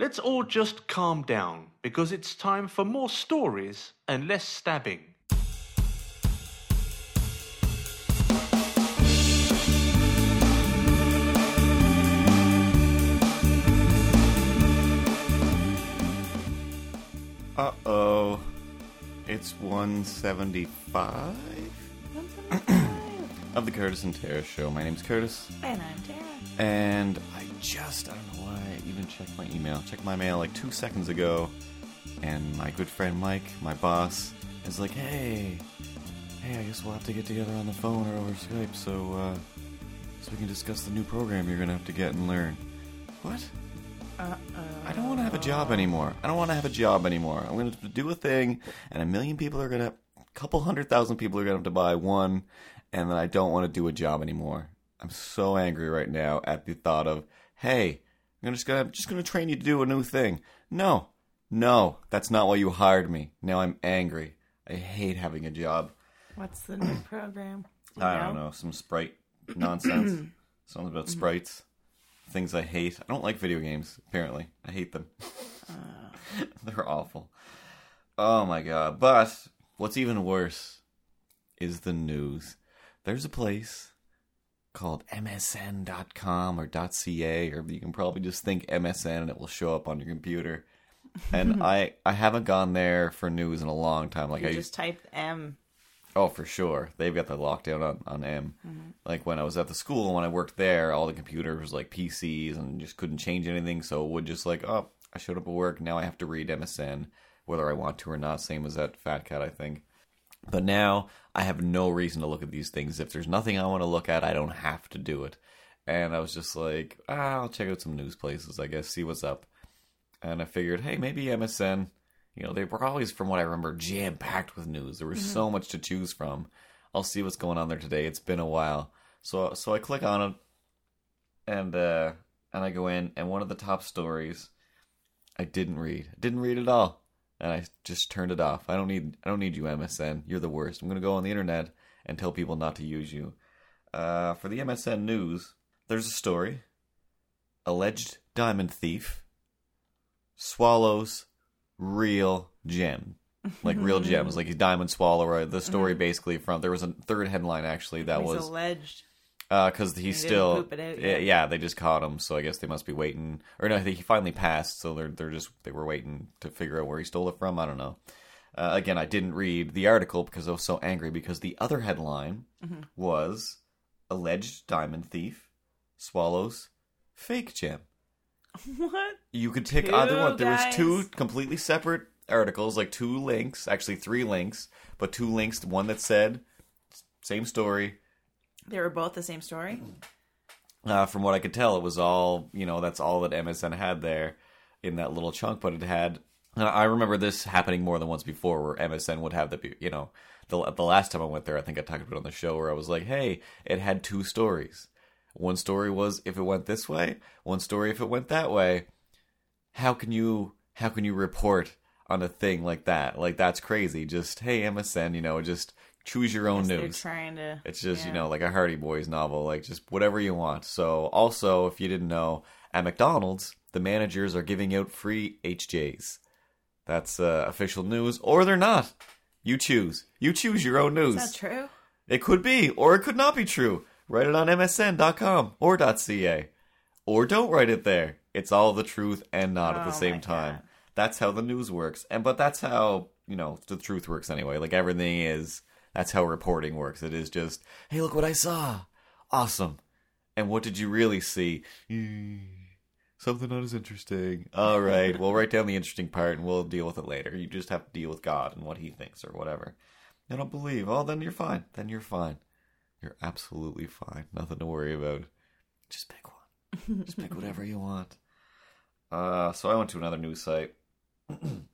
let's all just calm down because it's time for more stories and less stabbing. Uh oh. It's 175 of the Curtis and Tara show. My name's Curtis. And I'm Tara. And I just, I don't know why I even checked my email. Checked my mail like two seconds ago. And my good friend Mike, my boss, is like, hey, hey, I guess we'll have to get together on the phone or over Skype so, uh, so we can discuss the new program you're gonna have to get and learn. What? Uh, uh, I don't want to have a job anymore. I don't want to have a job anymore. I'm going to do a thing, and a million people are going to, a couple hundred thousand people are going to have to buy one, and then I don't want to do a job anymore. I'm so angry right now at the thought of, hey, I'm just gonna just gonna train you to do a new thing. No, no, that's not why you hired me. Now I'm angry. I hate having a job. What's the new program? You I don't know, some sprite nonsense. Something about sprites. Things I hate. I don't like video games, apparently. I hate them. They're awful. Oh my god. But what's even worse is the news. There's a place called msn.com or .ca or you can probably just think MSN and it will show up on your computer. And I I haven't gone there for news in a long time. Like You I just type M. Oh, for sure. They've got the lockdown on, on M. Mm-hmm. Like when I was at the school, and when I worked there, all the computers like PCs and just couldn't change anything. So it would just like, oh, I showed up at work. Now I have to read MSN, whether I want to or not. Same as that Fat Cat, I think. But now I have no reason to look at these things. If there's nothing I want to look at, I don't have to do it. And I was just like, ah, I'll check out some news places, I guess, see what's up. And I figured, hey, maybe MSN, you know, they were always, from what I remember, jam packed with news. There was so much to choose from. I'll see what's going on there today. It's been a while. So so I click on it and uh and I go in and one of the top stories I didn't read. I didn't read at all. And I just turned it off. I don't need I don't need you MSN. You're the worst. I'm going to go on the internet and tell people not to use you. Uh for the MSN news, there's a story. Alleged diamond thief swallows real gem. Like real gems, like a diamond swallower. The story basically from there was a third headline actually that was alleged. Because he's still poop it out yeah, yeah they just caught him so I guess they must be waiting or no he finally passed so they're they're just they were waiting to figure out where he stole it from I don't know. Uh, again, I didn't read the article because I was so angry because the other headline Mm-hmm. was alleged diamond thief swallows fake gem What? you could pick Two either one. There was two completely separate articles, like two links, actually three links, but two links. One that said same story. They were both the same story. Uh, from what I could tell, it was all you know. That's all that MSN had there in that little chunk. But it had. I remember this happening more than once before, where MSN would have the you know the the last time I went there, I think I talked about it on the show where I was like, hey, it had two stories. One story was if it went this way. One story if it went that way. How can you how can you report on a thing like that? Like that's crazy. Just hey MSN, you know, just choose your own news. trying to. It's just, you know, like a Hardy Boys novel, like just whatever you want. So, also, if you didn't know, at McDonald's, the managers are giving out free HJs. That's uh, official news, or they're not. You choose. You choose your own news. Is that true? It could be, or it could not be true. Write it on MSN.com or .ca. Or don't write it there. It's all the truth and not at the Oh same time. God. That's how the news works. And but that's how, you know, the truth works anyway. Like everything is that's how reporting works. It is just, hey, look what I saw. Awesome. And what did you really see? Something not as interesting. All right. We'll write down the interesting part and we'll deal with it later. You just have to deal with God and what he thinks or whatever. I don't believe. Oh, then you're fine. Then you're fine. You're absolutely fine. Nothing to worry about. Just pick one. Just pick whatever you want. Uh, so I went to another news site, and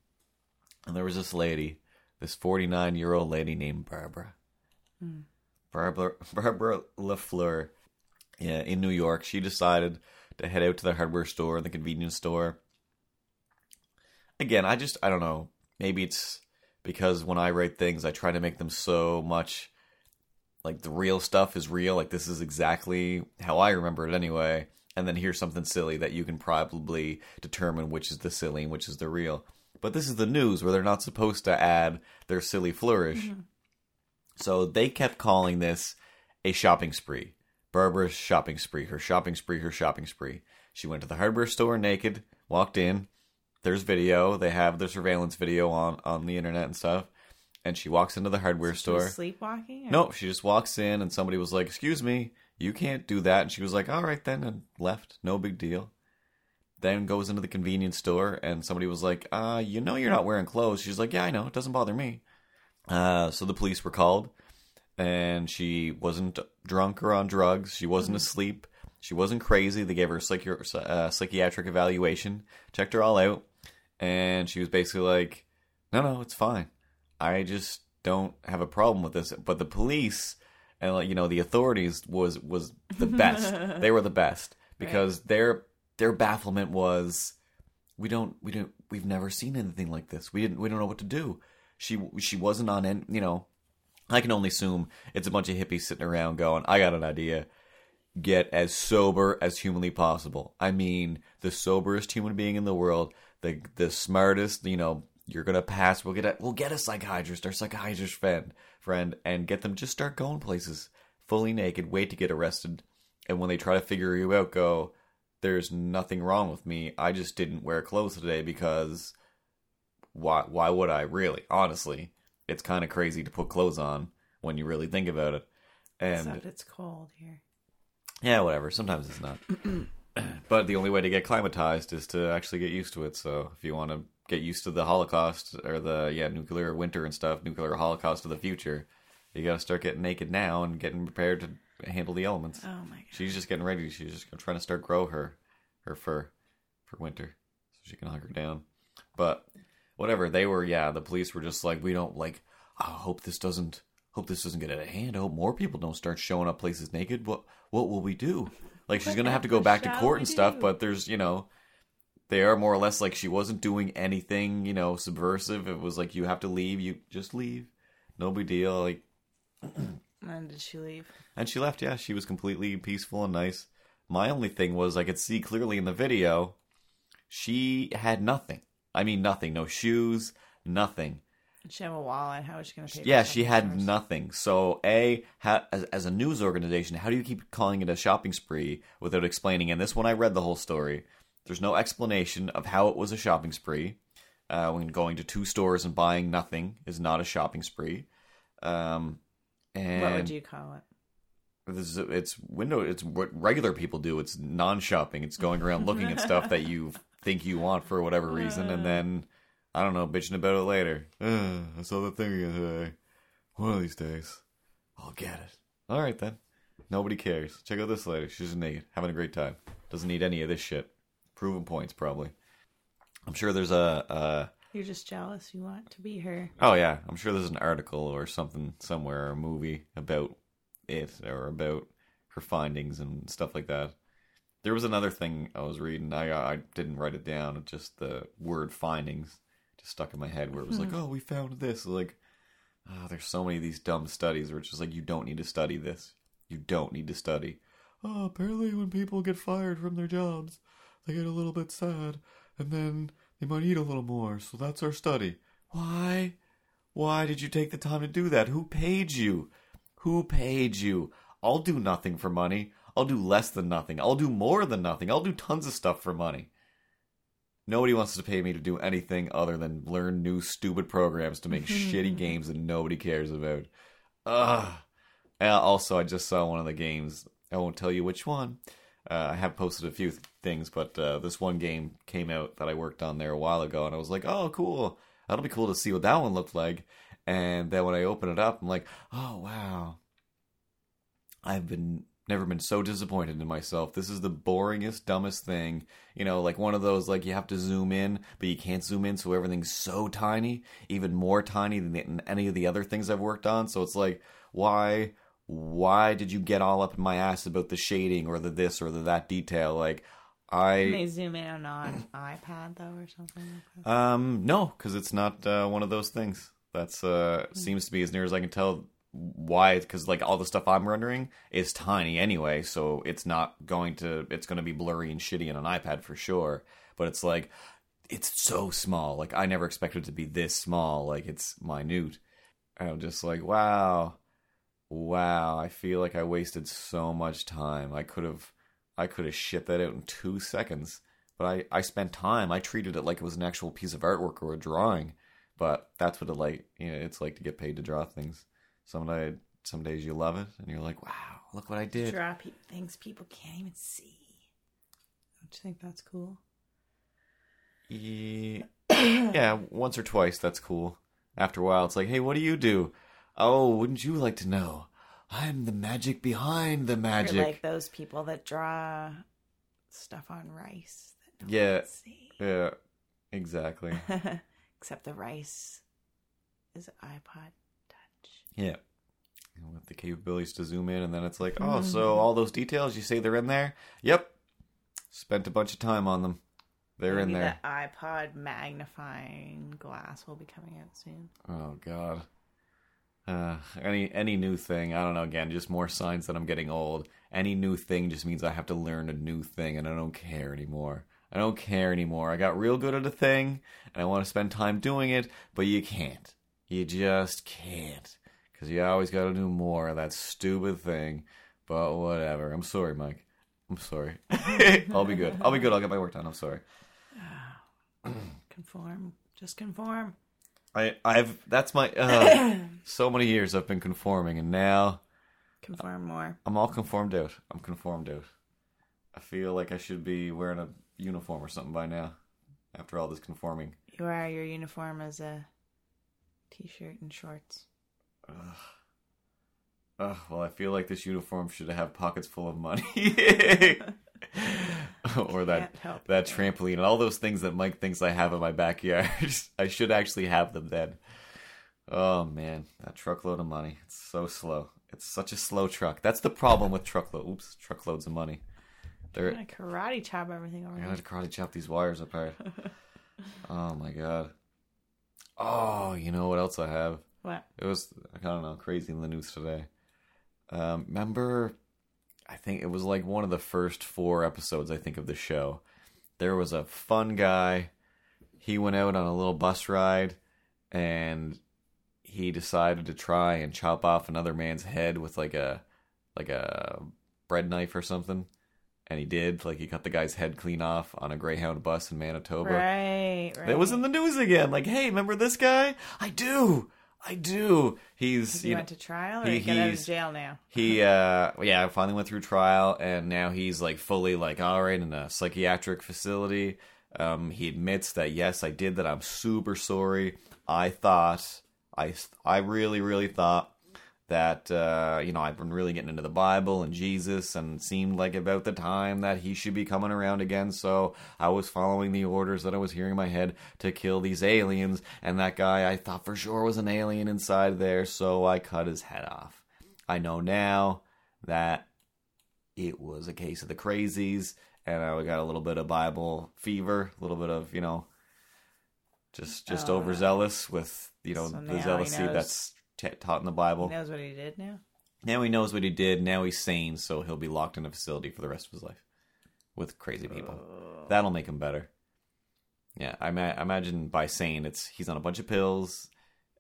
there was this lady, this 49 year old lady named Barbara. Hmm. Barbara Barbara Lafleur, yeah, in New York. She decided to head out to the hardware store and the convenience store. Again, I just I don't know. Maybe it's because when I write things, I try to make them so much like the real stuff is real. Like this is exactly how I remember it anyway. and then here's something silly that you can probably determine which is the silly and which is the real. But this is the news where they're not supposed to add their silly flourish. Mm-hmm. So they kept calling this a shopping spree. Barbara's shopping spree, her shopping spree, her shopping spree. She went to the hardware store naked, walked in. There's video. They have the surveillance video on on the internet and stuff. And she walks into the hardware She store. sleepwalking? or- Nope, she just walks in and somebody was like, "Excuse me, you can't do that." And she was like, "All right then," and left. No big deal. Then goes into the convenience store and somebody was like, "Uh, you know you're not wearing clothes." She's like, "Yeah, I know. It doesn't bother me." Uh, so the police were called, and she wasn't drunk or on drugs. She wasn't asleep. She wasn't crazy. They gave her a psychi- uh, psychiatric evaluation, checked her all out, and she was basically like, "No, no, it's fine. I just don't have a problem with this." But the police and like you know the authorities was was the best. they were the best because their their bafflement was we don't we don't we've never seen anything like this. We didn't we don't know what to do. She she wasn't on any you know. I can only assume it's a bunch of hippies sitting around going, "I got an idea." Get as sober as humanly possible. I mean, the soberest human being in the world, the the smartest. You know, you're gonna pass. We'll get a we'll get a psychiatrist or psychiatrist friend friend and get them just start going places fully naked. Wait to get arrested, and when they try to figure you out, go. There's nothing wrong with me. I just didn't wear clothes today because why why would I really? Honestly, it's kind of crazy to put clothes on when you really think about it. And Except it's cold here. yeah, whatever. Sometimes it's not. but the only way to get climatized is to actually get used to it. So if you want to get used to the Holocaust or the yeah nuclear winter and stuff, nuclear Holocaust of the future, you got to start getting naked now and getting prepared to handle the elements. Oh my god. She's just getting ready. She's just trying to start grow her her fur for winter, so she can hunker down. But whatever they were, yeah, the police were just like, we don't like. I hope this doesn't. Hope this doesn't get out of hand. I hope more people don't start showing up places naked. What what will we do? Like she's gonna have to go back to court and stuff. do? But there's you know. They are more or less like she wasn't doing anything, you know, subversive. It was like you have to leave, you just leave, no big deal. Like When did she leave? and she left, yeah. She was completely peaceful and nice. My only thing was I could see clearly in the video she had nothing. I mean nothing. No shoes, nothing. Did she have a wallet? How was she going to pay? for Yeah, she had nothing. So, A, ha, as, as a news organization, how do you keep calling it a shopping spree without explaining? And this one, I read the whole story. There's no explanation of how it was a shopping spree. Uh, when going to two stores and buying nothing is not a shopping spree. Um, and What would you call it? this is, it's window. It's what regular people do. It's non-shopping. It's going around looking at stuff that you think you want for whatever reason, and then I don't know, bitching about it later. Uh, I saw the thing again today. One of these days, I'll get it. All right then. Nobody cares. Check out this lady. She's naked, having a great time. Doesn't need any of this shit. Proven points, probably. I'm sure there's a. You're just jealous. You want to be her. Oh yeah, I'm sure there's an article or something somewhere, or a movie about it or about her findings and stuff like that. There was another thing I was reading. I I didn't write it down. Just the word findings just stuck in my head, where it was like, hmm. "Oh, we found this." Like, oh, there's so many of these dumb studies where it's just like, you don't need to study this. You don't need to study. Oh, apparently, when people get fired from their jobs, they get a little bit sad, and then they might eat a little more. So that's our study. Why? Why did you take the time to do that? Who paid you? Who paid you? I'll do nothing for money. I'll do less than nothing. I'll do more than nothing. I'll do tons of stuff for money. Nobody wants to pay me to do anything other than learn new stupid programs to make shitty games that nobody cares about. Ugh. And also, I just saw one of the games. I won't tell you which one. Uh, I have posted a few things, but uh, this one game came out that I worked on there a while ago, and I was like, "Oh, cool! That'll be cool to see what that one looked like." And then when I open it up, I'm like, "Oh, wow! I've been never been so disappointed in myself. This is the boringest, dumbest thing. You know, like one of those like you have to zoom in, but you can't zoom in, so everything's so tiny, even more tiny than, the, than any of the other things I've worked on. So it's like, why, why did you get all up in my ass about the shading or the this or the that detail? Like, Can I they zoom in on an iPad though, or something like that? um no, because it's not uh, one of those things. That's uh seems to be as near as I can tell why because like all the stuff I'm rendering is tiny anyway, so it's not going to it's going to be blurry and shitty on an iPad for sure. But it's like it's so small. Like I never expected it to be this small. Like it's minute. And I'm just like, wow, wow. I feel like I wasted so much time. I could have, I could have shit that out in two seconds. But I, I spent time. I treated it like it was an actual piece of artwork or a drawing. But that's what it like. You know, it's like to get paid to draw things. Some day, some days you love it, and you're like, wow, look what I did. Draw pe- things people can't even see. Don't you think that's cool? Yeah, yeah, once or twice, that's cool. After a while, it's like, hey, what do you do? Oh, wouldn't you like to know? I'm the magic behind the magic. like those people that draw stuff on rice. That no Yeah. yeah, exactly. Except the rice is iPod Touch. yeah. And With the capabilities to zoom in, and then it's like, oh, so hmm. all those details you say they're in there? Yep. Spent a bunch of time on them. They're in there. The iPod magnifying glass will be coming out soon. Oh God. Uh, any any new thing, I don't know. Again, just more signs that I'm getting old. Any new thing just means I have to learn a new thing, and I don't care anymore. I don't care anymore. I got real good at a thing, and I want to spend time doing it, but you can't. You just can't, because you always got to do more of that stupid thing. But whatever. I'm sorry, Mike. I'm sorry. I'll be good. I'll be good. I'll get my work done. I'm sorry. Conform. Just conform. I I've that's my uh, so many years I've been conforming, and now Conform more. I'm all conformed out. I'm conformed out. I feel like I should be wearing a uniform or something by now. After all this conforming, You wear your uniform as a t-shirt and shorts. Ugh, well, I feel like this uniform should have pockets full of money, or that that trampoline and all those things that Mike thinks I have in my backyard. I should actually have them then. Oh man, that truckload of money. It's so slow. It's such a slow truck. That's the problem with truckload. Oops, truckloads of money. They're I'm gonna karate chop everything over I gotta karate chop these wires apart. oh my god. Oh, you know what else I have? What? It was I don't know, crazy in the news today. Um, remember, I think it was like one of the first four episodes. I think of the show. There was a fun guy. He went out on a little bus ride, and he decided to try and chop off another man's head with like a like a bread knife or something. And he did. Like he cut the guy's head clean off on a Greyhound bus in Manitoba. Right, right. It was in the news again. Like, hey, remember this guy? I do. I do. He's He you know, went to trial or he- get out of he's- jail now? he uh yeah finally went through trial and now he's like fully like all right in a psychiatric facility um he admits that yes i did that i'm super sorry i thought i i really really thought that uh you know i've been really getting into the bible and jesus and seemed like about the time that he should be coming around again. So i was following the orders that i was hearing in my head to kill these aliens. And that guy i thought for sure was an alien inside there. So i cut his head off. I know now that it was a case of the crazies, and I got a little bit of Bible fever, a little bit of you know, just just Oh. overzealous with you know So the he zealousy that's t- taught in the Bible. He knows what he did now. Now he knows what he did. Now he's sane, so he'll be locked in a facility for the rest of his life with crazy people. That'll make him better. Yeah, I, ma- I imagine by sane, it's he's on a bunch of pills,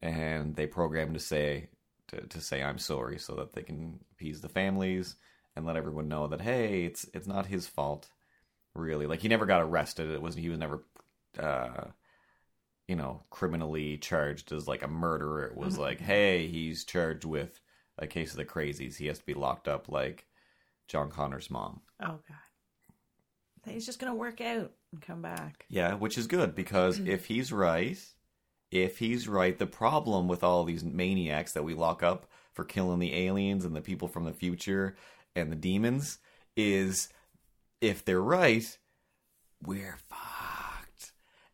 and they program him to say to, to say I'm sorry, so that they can appease the families and let everyone know that hey, it's it's not his fault, really. Like he never got arrested. It was he was never, uh, you know, criminally charged as like a murderer. It was like mm-hmm. hey, he's charged with a case of the crazies. He has to be locked up like John Connor's mom. Oh god. He's just gonna work out and come back. Yeah, which is good because if he's right, if he's right, the problem with all these maniacs that we lock up for killing the aliens and the people from the future and the demons is if they're right, we're fucked.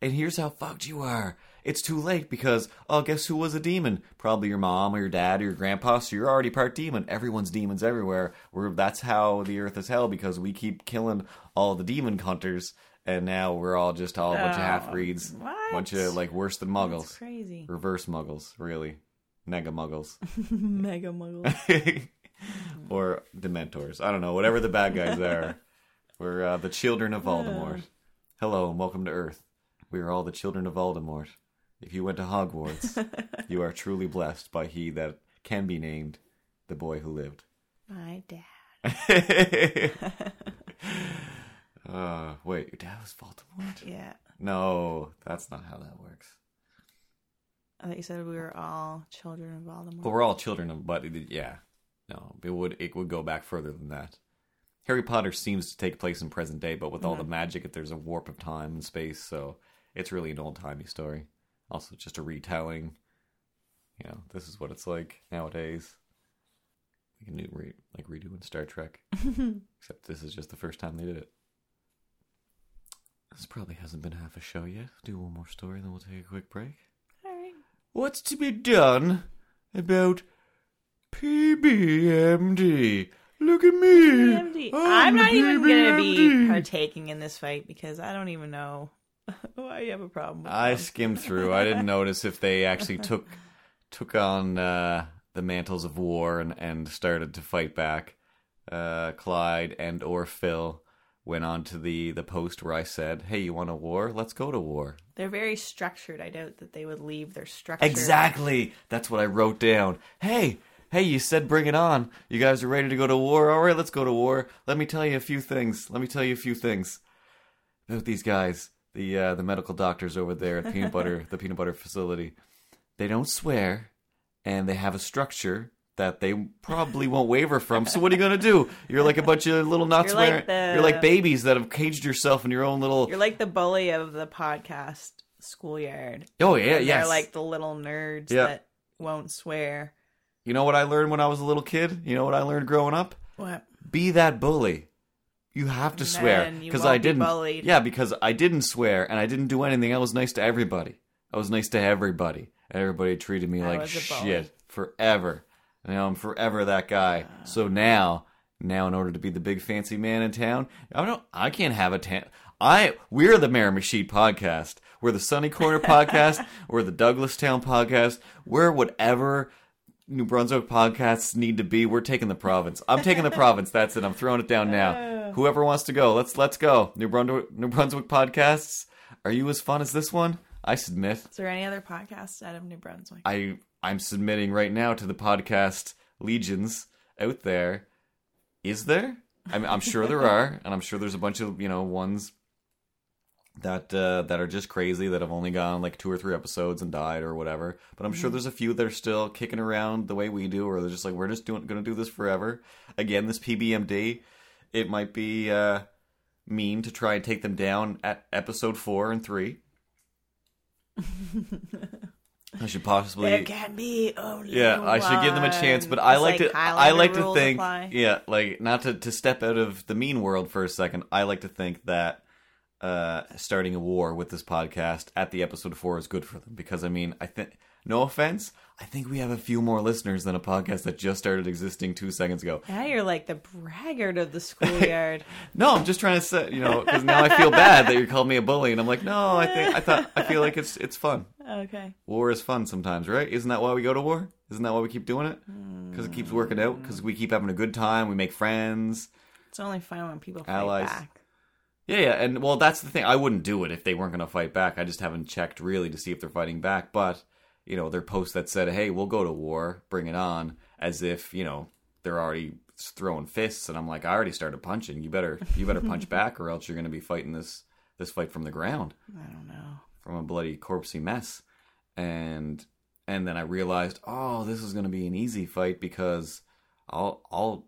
And here's how fucked you are. It's too late because, oh, guess who was a demon? Probably your mom or your dad or your grandpa, so you're already part demon. Everyone's demons everywhere. We're, that's how the earth is hell because we keep killing all the demon hunters, and now we're all just all a bunch of Oh, half breeds. what? Bunch of, like, worse than muggles. That's crazy. Reverse muggles, really. Mega Muggles. Mega muggles. or Dementors. I don't know, whatever the bad guys are. We're uh, the children of Voldemort. Hello and welcome to Earth. We are all the children of Voldemort. If you went to Hogwarts, you are truly blessed by he that can be named the boy who lived. My dad. uh, wait, your dad was Voldemort? Yeah. No, that's not how that works. I thought you said we were all children of Voldemort. Well, we're all children of, but it- yeah, no, it would it would go back further than that. Harry Potter seems to take place in present day, but with all the magic, there's a warp of time and space, so it's really an old timey story. Also, just a retelling. You know, this is what it's like nowadays. Like a new re- like redoing Star Trek, except this is just the first time they did it. This probably hasn't been half a show yet. Do one more story, then we'll take a quick break. All right. What's to be done about PBMD? Look at me. PMD. I'm not even gonna be partaking in this fight because I don't even know why you have a problem. With I them. skimmed through. I didn't notice if they actually took took on uh, the mantles of war and, and started to fight back. Uh, Clyde and or Phil went on to the, the post where I said, "Hey, you want a war? Let's go to war." They're very structured. I doubt that they would leave their structure. Exactly. That's what I wrote down. Hey, hey, you said bring it on. You guys are ready to go to war. All right, let's go to war. Let me tell you a few things. Let me tell you a few things about these guys. The uh, the medical doctors over there at peanut butter the peanut butter facility. They don't swear, and they have a structure that they probably won't waver from. So what are you gonna do? You're like a bunch of little not You're like the- You're like babies that have caged yourself in your own little. You're like the bully of the podcast schoolyard. oh yeah, yes. They're like the little nerds Yeah. that won't swear. you know what I learned when I was a little kid? You know what I learned growing up? What? be that bully. You have to And swear because I didn't. bullied. Yeah, because I didn't swear and I didn't do anything. I was nice to everybody. I was nice to everybody. And everybody treated me I like was a bully. shit forever. And now I'm forever that guy. Uh. So now, now in order to be the big fancy man in town, I don't. I can't have a tan. I we're the Miramichi podcast. We're the Sunny Corner podcast. We're the Douglastown podcast. We're whatever New Brunswick podcasts need to be. We're taking the province. I'm taking the province. That's it. I'm throwing it down now. Oh. Whoever wants to go, let's let's go. New Brunswick New Brunswick podcasts. Are you as fun as this one? I submit. Is there any other podcasts out of New Brunswick? I I'm submitting right now to the podcast legions out there. Is there? I'm, I'm sure there are, and I'm sure there's a bunch of you know ones that uh, that are just crazy that have only gone like two or three episodes and died or whatever. But I'm sure there's a few that are still kicking around the way we do, or they're just like we're just doing going to do this forever. Again, this PBMD, it might be uh, mean to try and take them down at episode four and three. I should possibly there can be only yeah, I should give them a chance, but one. I It's like, to I like to think apply. yeah, like not to to step out of the mean world for a second. I like to think that uh starting a war with this podcast at the episode 4 is good for them because I mean, I think no offense, I think we have a few more listeners than a podcast that just started existing 2 seconds ago. Now you're like the braggart of the schoolyard. No, I'm just trying to say, you know, cuz now I feel bad that you called me a bully and I'm like, "No, I think I thought I feel like it's it's fun." okay. War is fun sometimes, right? Isn't that why we go to war? Isn't that why we keep doing it? Because it keeps working out. Because we keep having a good time. We make friends. It's only fun when people fight Allies. back. Yeah, yeah. And well, that's the thing. I wouldn't do it if they weren't going to fight back. I just haven't checked really to see if they're fighting back. But you know, their post that said, "Hey, we'll go to war. Bring it on," as if you know they're already throwing fists. And I'm like, I already started punching. You better you better punch back, or else you're going to be fighting this this fight from the ground. I don't know. from a bloody corpsey mess and and then I realized oh this is going to be an easy fight because I'll I'll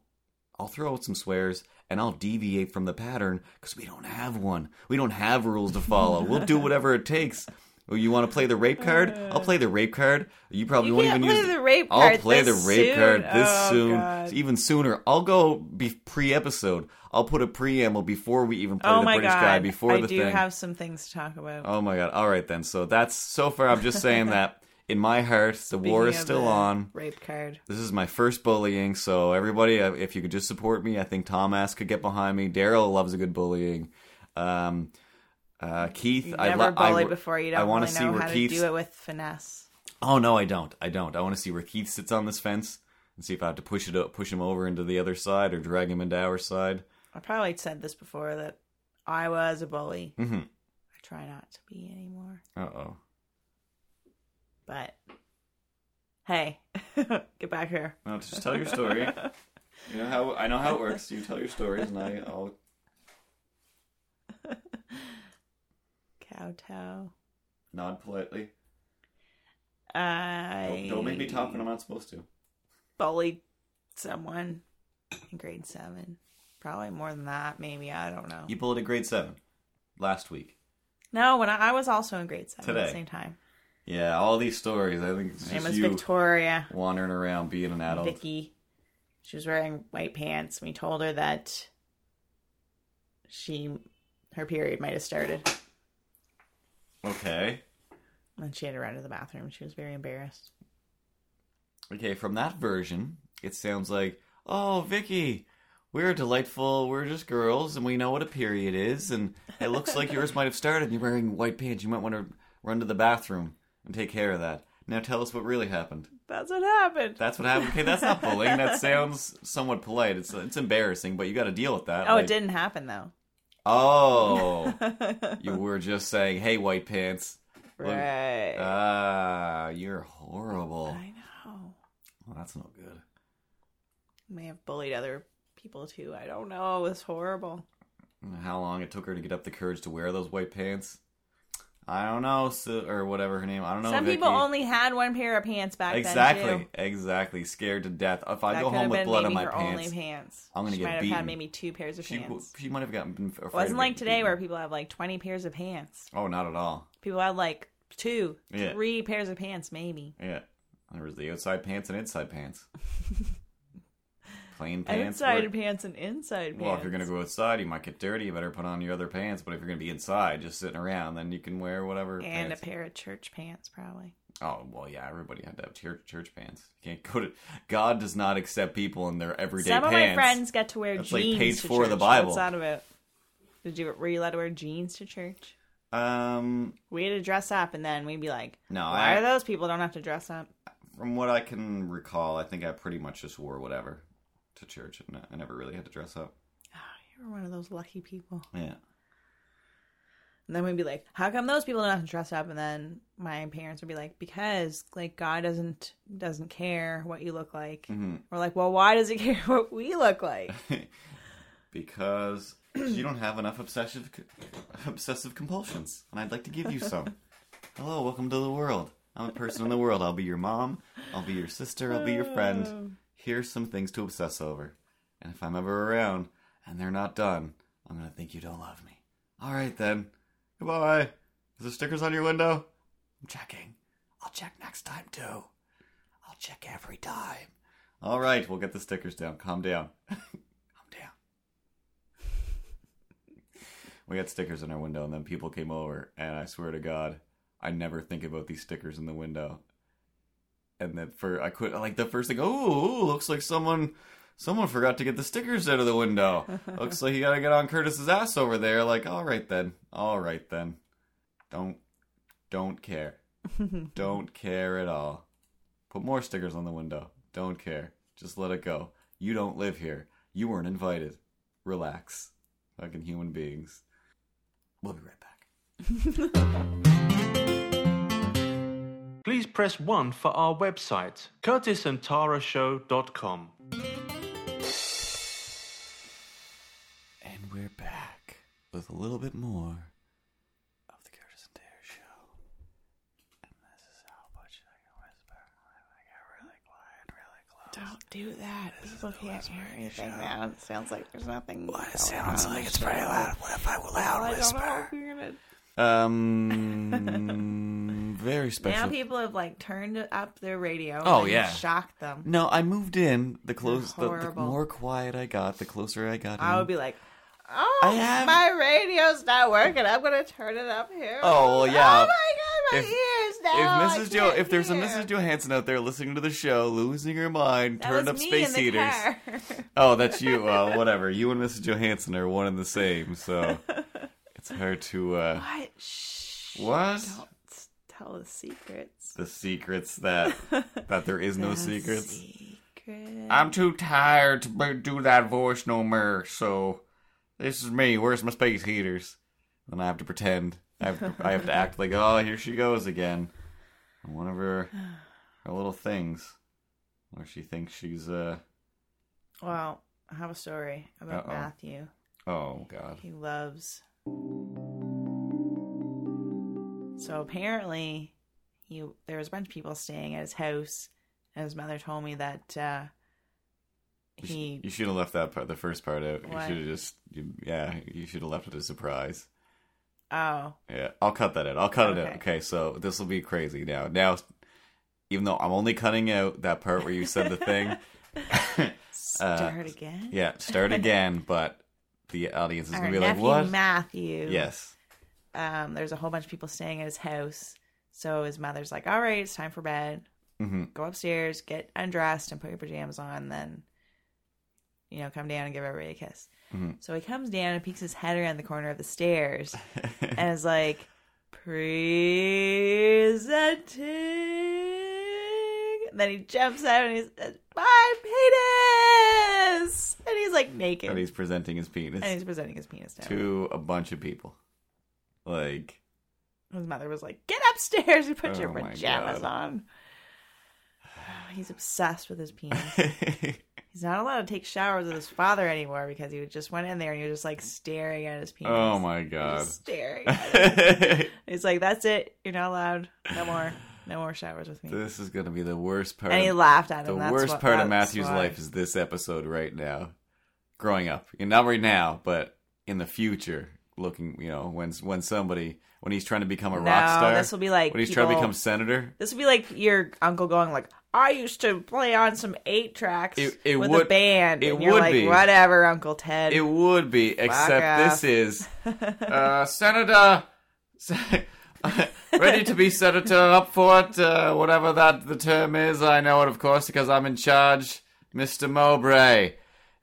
I'll throw out some swears and I'll deviate from the pattern because we don't have one we don't have rules to follow we'll do whatever it takes Oh, you want to play the rape card? I'll play the rape card. You probably You won't even play use the rape I'll card play this the rape soon? card this Oh, soon, God. even sooner. I'll go be pre-episode. I'll put a preamble before we even play Oh the my British god! guy before I the do have some things to talk about. Oh my god. All right then. So that's so far I'm just saying that in my heart the war is still on. Rape card. This is my first bullying, so everybody uh, if you could just support me, I think Tom Ass could get behind me. Daryl loves a good bullying. Um uh Keith You've I never lo- I bullied before. You I don't wanna see know where how Keith's to do it with finesse. Oh no, I don't. I don't. I want to see where Keith sits on this fence and see if I have to push it up, push him over into the other side or drag him into our side. I probably said this before that I was a bully. Mm-hmm. I try not to be anymore. Uh oh. But hey, get back here. No, just tell your story. you know how I know how it works. You tell your stories, and I, I'll. Kowtow. Nod politely. I Don't, don't make me talk when I'm not supposed to. bullied someone in grade seven. Probably more than that, maybe. I don't know. You bullied a grade seven last week. No, when I, I was also in grade seven at Today. the same time. Yeah, all these stories. I think it's Her name just was you Victoria. wandering around being an adult. Vicky. She was wearing white pants. We told her that she her period might have started. Okay. And she had to run to the bathroom. She was very embarrassed. Okay, from that version, it sounds like, oh, Vicky, we're delightful. We're just girls, and we know what a period is. And it looks like yours might have started. And you're wearing white pants. You might want to run to the bathroom and take care of that. Now tell us what really happened. That's what happened. That's what happened. Okay, that's not bullying. That sounds somewhat polite. It's it's embarrassing, but you got to deal with that. oh, Like, it didn't happen though. Oh, you were just saying, "Hey, white pants." right. Ah, you're horrible. I know. Well, that's no good. May have bullied other people too. I don't know. It was horrible. How long it took her to get up the courage to wear those white pants? I don't know, or whatever her name. I don't know. Some Vicky. people only had one pair of pants back then. exactly, exactly, scared to death. If I That go home with blood on my pants, only pants. I'm gonna she get might have beaten. had maybe two pairs of she pants. she might have gotten afraid. It wasn't like today beaten. where people have like 20 pairs of pants. Oh, not at all. People had like two, Yeah. three pairs of pants, maybe. Yeah, there was the outside pants and inside pants. Plain pants. Outside work. pants and inside pants. Well, if you're gonna go outside, you might get dirty. You better put on your other pants. But if you're gonna be inside, just sitting around, then you can wear whatever. and pants. a pair of church pants, probably. Oh well, yeah. Everybody had to have church church pants. You can't go to. God does not accept people in their everyday Some pants. of my friends get to wear That's like jeans page to four of the church. Bible. What's that about? Did you were you allowed to wear jeans to church? Um, We had to dress up, and then we'd be like, no. "Why I, are those people don't have to dress up?" from what I can recall, I think I pretty much just wore whatever to church, and I never really had to dress up. You were one of those lucky people. Yeah. And then we'd be like, "How come those people don't have to dress up?" And then my parents would be like, "Because like God doesn't doesn't care what you look like." hmm We're like, "Well, why does He care what we look like?" because you don't have enough obsessive obsessive compulsions, and I'd like to give you some. Hello, welcome to the world. I'm a person in the world. I'll be your mom. I'll be your sister. I'll be your friend. Here's some things to obsess over. And if I'm ever around and they're not done, I'm gonna think you don't love me. All right then. Goodbye. Is there stickers on your window? I'm checking. I'll check next time too. I'll check every time. All right, we'll get the stickers down. Calm down. Calm down. we had stickers in our window, and then people came over, and I swear to God, I never think about these stickers in the window. And then for I quit like the first thing. Oh, looks like someone someone forgot to get the stickers out of the window. looks like you got to get on Curtis's ass over there. Like, all right then, all right then. Don't don't care. don't care at all. Put more stickers on the window. Don't care. Just let it go. You don't live here. You weren't invited. Relax. Fucking human beings. We'll be right back. Please press 1 for our website, curtisandtarashow.com. And we're back with a little bit more of the Curtis and Tara Show. And this is how much I can whisper. I get really quiet, really close. Don't do that. People can't hear anything now. It sounds like there's nothing. Well, it going sounds on like it's the very loud. What if I will loud I don't know whisper? if you're gonna- Um, very special. Now people have like turned up their radio. Oh, and yeah. shocked them. no, I moved in. The close, the, the more quiet I got, the closer I got. I in. would be like, "Oh, have- my radio's not working. I'm gonna turn it up here." Oh, well, yeah. Oh my god, my If- ears now. if Mrs. Jo, if there's a. Mrs. Johansson out there listening to the show, losing her mind, that turned up space heaters. Oh, that's you. Well, whatever. You and Mrs. Johansson are one and the same, so it's hard to. uh what? Shh. What? Tell the secrets. The secrets that that there is no The secrets. secret. I'm too tired to do that voice no more. So this is me. Where's my space heaters? And I have to pretend. I have to, I have to act like, oh, here she goes again. One of her her little things where she thinks she's uh Well, I have a story about Uh-oh. Matthew. oh god. He loves. So apparently, he there was a bunch of people staying at his house, and his mother told me that uh, You, he. you should have left that part, the first part out. What? You should have just, you, yeah, you should have left it a surprise. Oh, Yeah, I'll cut that out. I'll cut it out. Okay. Okay, so this will be crazy now. Now, even though I'm only cutting out that part where you said the thing, start again. Uh, yeah, start again. But the audience is Our gonna be like, "What?" Matthew. Yes. Um, there's a whole bunch of people staying at his house. So his mother's like, "All right, it's time for bed. hmm Go upstairs, get undressed, and put your pajamas on. Then, you know, come down and give everybody a kiss." Mhm. So he comes down and peeks his head around the corner of the stairs. and is like presenting. And then he jumps out and he says, "My penis!" And he's like naked, and he's presenting his penis and he's presenting his penis now. to a bunch of people. Like, His mother was like, "Get upstairs and put Oh your pajamas on." He's obsessed with his penis. He's not allowed to take showers with his father anymore because he just went in there and he was just like staring at his penis. oh my god. staring. He's like, "That's it. You're not allowed. No more. No more showers with me." this is gonna be the worst part. and he laughed at the him. That's worst what- part of Matthew's why. life is this episode right now. Growing up, and not right now, but in the future, looking, you know, when when somebody when he's trying to become a No, rock star, this will be like when he's trying to become senator. This would be like your uncle going like, "I used to play on some eight tracks It- it with a band," it and you're would like, be. "Whatever, Uncle Ted." It would be, except off. this is uh, Senator ready to be senator up for it, uh, whatever that the term is. I know it, of course, because I'm in charge, Mister Mowbray.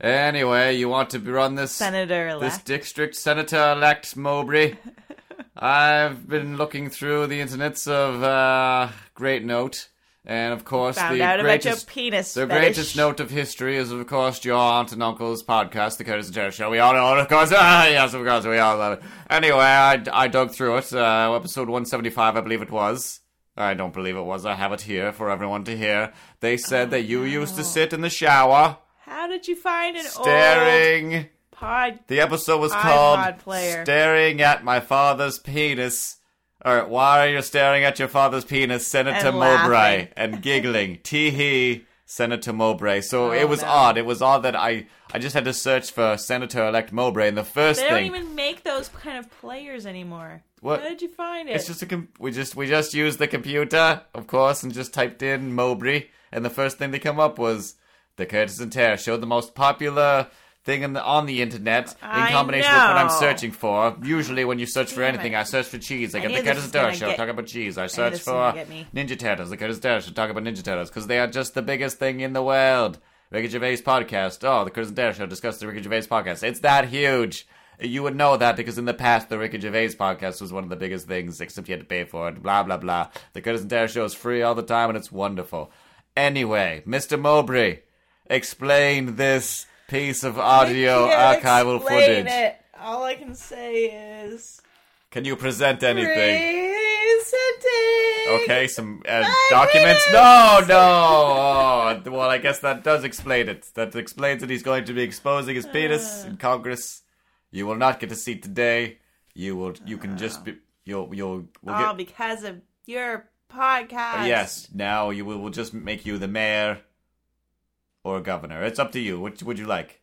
Anyway, you want to run this Senator this district, Senator elect Mowbray. I've been looking through the internets of uh, Great Note, and of course Found the out about your greatest penis. the fetish. greatest note of history is, of course, your aunt and uncle's podcast, The Curtis and Jerry Show. We all know of course. Ah, yes, of course, we all love it. Anyway, I, I dug through it. Uh, episode 175, I believe it was. I don't believe it was. I have it here for everyone to hear. They said that you used to sit in the shower, How did you find an staring. old pod? The episode was called player. Staring at My Father's Penis. Or, why are you staring at your father's penis, Senator And Mowbray? laughing. And giggling. Tee hee, Senator Mowbray. So Oh, it was no. odd. It was odd that I, I just had to search for Senator elect Mowbray, and the first They don't even make those kind of players anymore. What? How did you find it? It's just a com- we just we just used the computer, of course, and just typed in Mowbray, and the first thing that came up was the Curtis and Tara show, the most popular thing in the, on the internet in I combination with what I'm searching for. Usually, when you search for Damn anything, it. I search for cheese. I, I get the Curtis and Tara show, get- talk about cheese. I search for. Ninja Turtles, the Curtis and Tara show, talk about Ninja Turtles because they are just the biggest thing in the world. Ricky Gervais podcast. Oh, the Curtis and Tara show discussed the Ricky Gervais podcast. It's that huge. You would know that because in the past, the Ricky Gervais podcast was one of the biggest things, except you had to pay for it. Blah, blah, blah. The Curtis and Tara show is free all the time and it's wonderful. Anyway, Mr. Mowbray, explain this piece of audio archival explain footage. It. All I can say is Can you present anything? presenting. Okay, some uh, documents. No, no. Oh, well, I guess that does explain it. That explains that he's going to be exposing his penis in Congress. You will not get a seat today. You will. You can just be. You'll. You'll. We'll get, because of your podcast. yes. Now you will. We'll just make you the mayor or governor. It's up to you. Which would you like?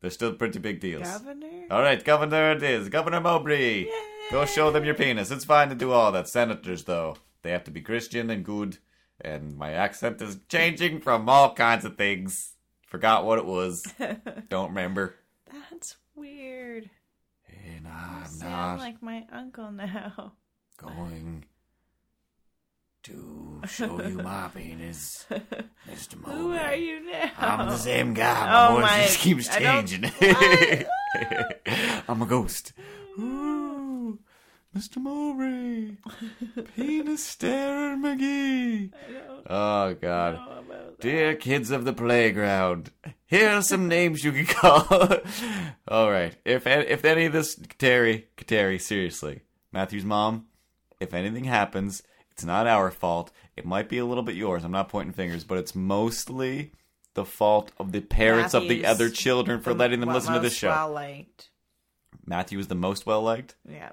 They're still pretty big deals. Governor. All right, governor it is. Governor Mowbray. Go show them your penis. It's fine to do all that. Senators, though, they have to be Christian and good. And my accent is changing from all kinds of things. Forgot what it was. Don't remember. That's weird. And You I'm sound not like my uncle now. going to show you my penis, Mr. Mowbray. Who are you now? I'm the same guy. My Oh voice my- just keeps changing. I'm a ghost. Ooh. Mr. Mowbray, penis starer McGee. Oh God. Dear kids of the playground, here are some names you can call. All right, if if any of this, Terry, Terry, seriously, Matthew's mom, if anything happens, it's not our fault. It might be a little bit yours. I'm not pointing fingers, but it's mostly the fault of the parents of the other children for the letting them mo- listen to the show. Well liked. Matthew is the most well liked, Yeah.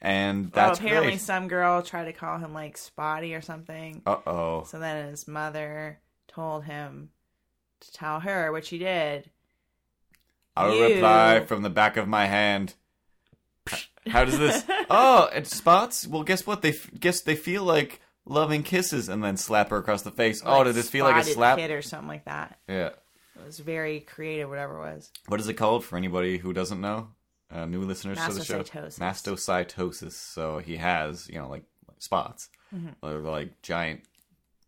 and Well, that's apparently great. some girl tried to call him like Spotty or something. Uh oh. So then his mother told him to tell her, which he did. I'll You- reply from the back of my hand. How does this? oh, it's spots. Well, guess what? They f- guess they feel like loving kisses, and then slap her across the face. oh, did this feel like a slap? Kid or something like that. Yeah. It was very creative, whatever it was. What is it called for anybody who doesn't know? Uh, new listeners to the show. Mastocytosis. So he has, you know, like, like spots, Mm-hmm. or like giant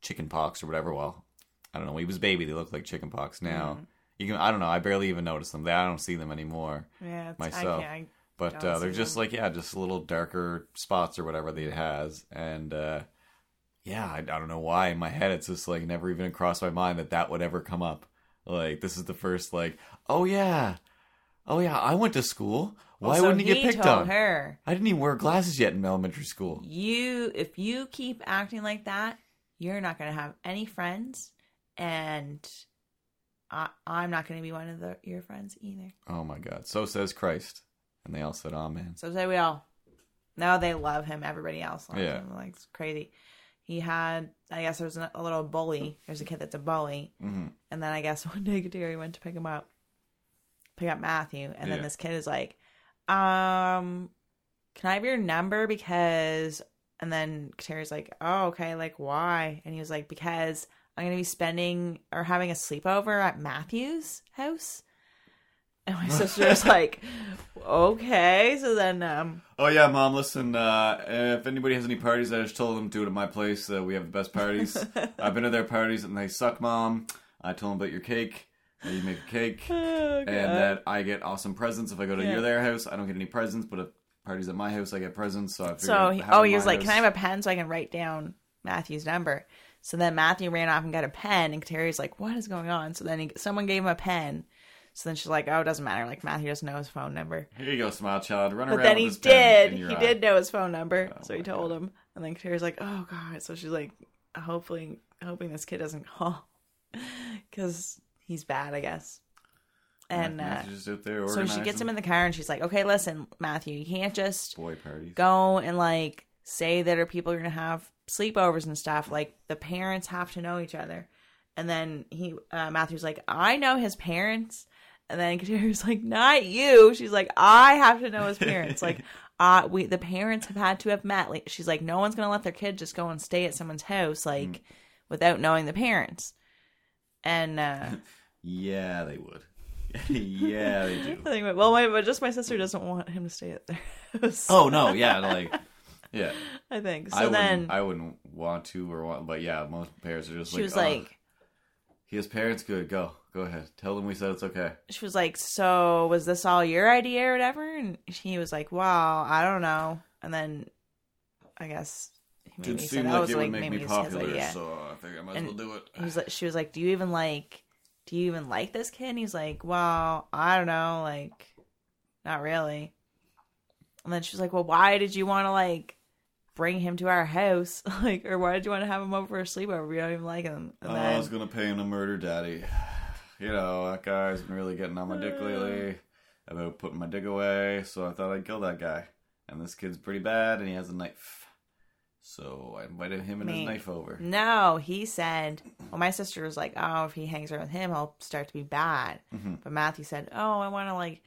chicken pox or whatever. Well, I don't know. When he was a baby, they looked like chicken pox. Now, Mm-hmm. you can. I don't know. I barely even notice them. I don't see them anymore. Yeah, it's, Myself. I can't, but uh, they're just like yeah just little darker spots or whatever that it has. And uh, yeah I, I don't know why in my head it's just like never even crossed my mind that that would ever come up. Like this is the first like oh yeah. Oh yeah i went to school. Why wouldn't he get picked told on? her, i didn't even wear glasses yet in elementary school. You if you keep acting like that, you're not going to have any friends, and I, I'm not going to be one of the, your friends either. oh my god. So says christ and they all said amen So say we all. No, they love him. Everybody else loves Yeah. him. Like it's crazy. He had, I guess, there was a little bully. There's a kid that's a bully, hmm and then I guess one day Terry went to pick him up, pick up Matthew, and then Yeah. this kid is like, "Um, can I have your number because?" And then Terry's like, "Oh, okay. Like, why?" And he was like, "Because I'm gonna be spending or having a sleepover at Matthew's house." And my sister was like, "Okay." So then, um, Oh yeah, mom. Listen, uh, if anybody has any parties, I just told them to do it at my place. Uh, we have the best parties. I've been to their parties and they suck, mom. I told them about your cake. That you make a cake, oh, and that I get awesome presents if I go to Yeah. your their house. I don't get any presents, but if parties at my house, I get presents. So I figured So, he, have oh, it he was like, "Can I house. have a pen so I can write down Matthew's number?" So then Matthew ran off and got a pen, and Terry's like, "What is going on?" So then he, someone gave him a pen. So then she's like, "Oh, it doesn't matter. Like Matthew doesn't know his phone number." Here you go, smile child. Run But around But then he did. He eye. did know his phone number, Oh so he told him. And then Terry's like, "Oh God!" So she's like, hopefully, hoping this kid doesn't call because he's bad, I guess. And uh, just out there so she gets him in the car, and she's like, "Okay, listen, Matthew, you can't just." boy parties. go and like say that are people are gonna have sleepovers and stuff like the parents have to know each other and then he uh, matthew's like i know his parents and then Kateri's like not you she's like i have to know his parents like uh we the parents have had to have met like she's like no one's gonna let their kid just go and stay at someone's house like without knowing the parents and uh Yeah, they would. yeah, they do. I think, well my but just my sister doesn't want him to stay at their house Oh no, yeah, like yeah. i think so I then wouldn't. I wouldn't want to or want, but yeah, most parents are just she like. was "Oh, like he has parents. Good, go, go ahead. Tell them we said it's okay. she was like, "So was this all your idea or whatever?" And he was like, "Wow, I don't know." And then I guess he seemed said, like "Oh, it would like make me popular, so I think I might as well do it. He was like, she was like, "Do you even like? Do you even like this kid?" And he's like, "Well, I don't know, like, not really." And then she was like, "Well, why did you want to like?" Bring him to our house, like, or why did you want to have him over for a sleepover? We don't even like him. And Oh, then, I was gonna pay him to murder daddy. You know that guy's been really getting on my dick lately about putting my dick away, so I thought I'd kill that guy. And this kid's pretty bad, and he has a knife. So I invited him and Me. his knife over. No, he said, well, my sister was like, oh, if he hangs around with him, I'll start to be bad. Mhm. But Matthew said, oh, I want to, like,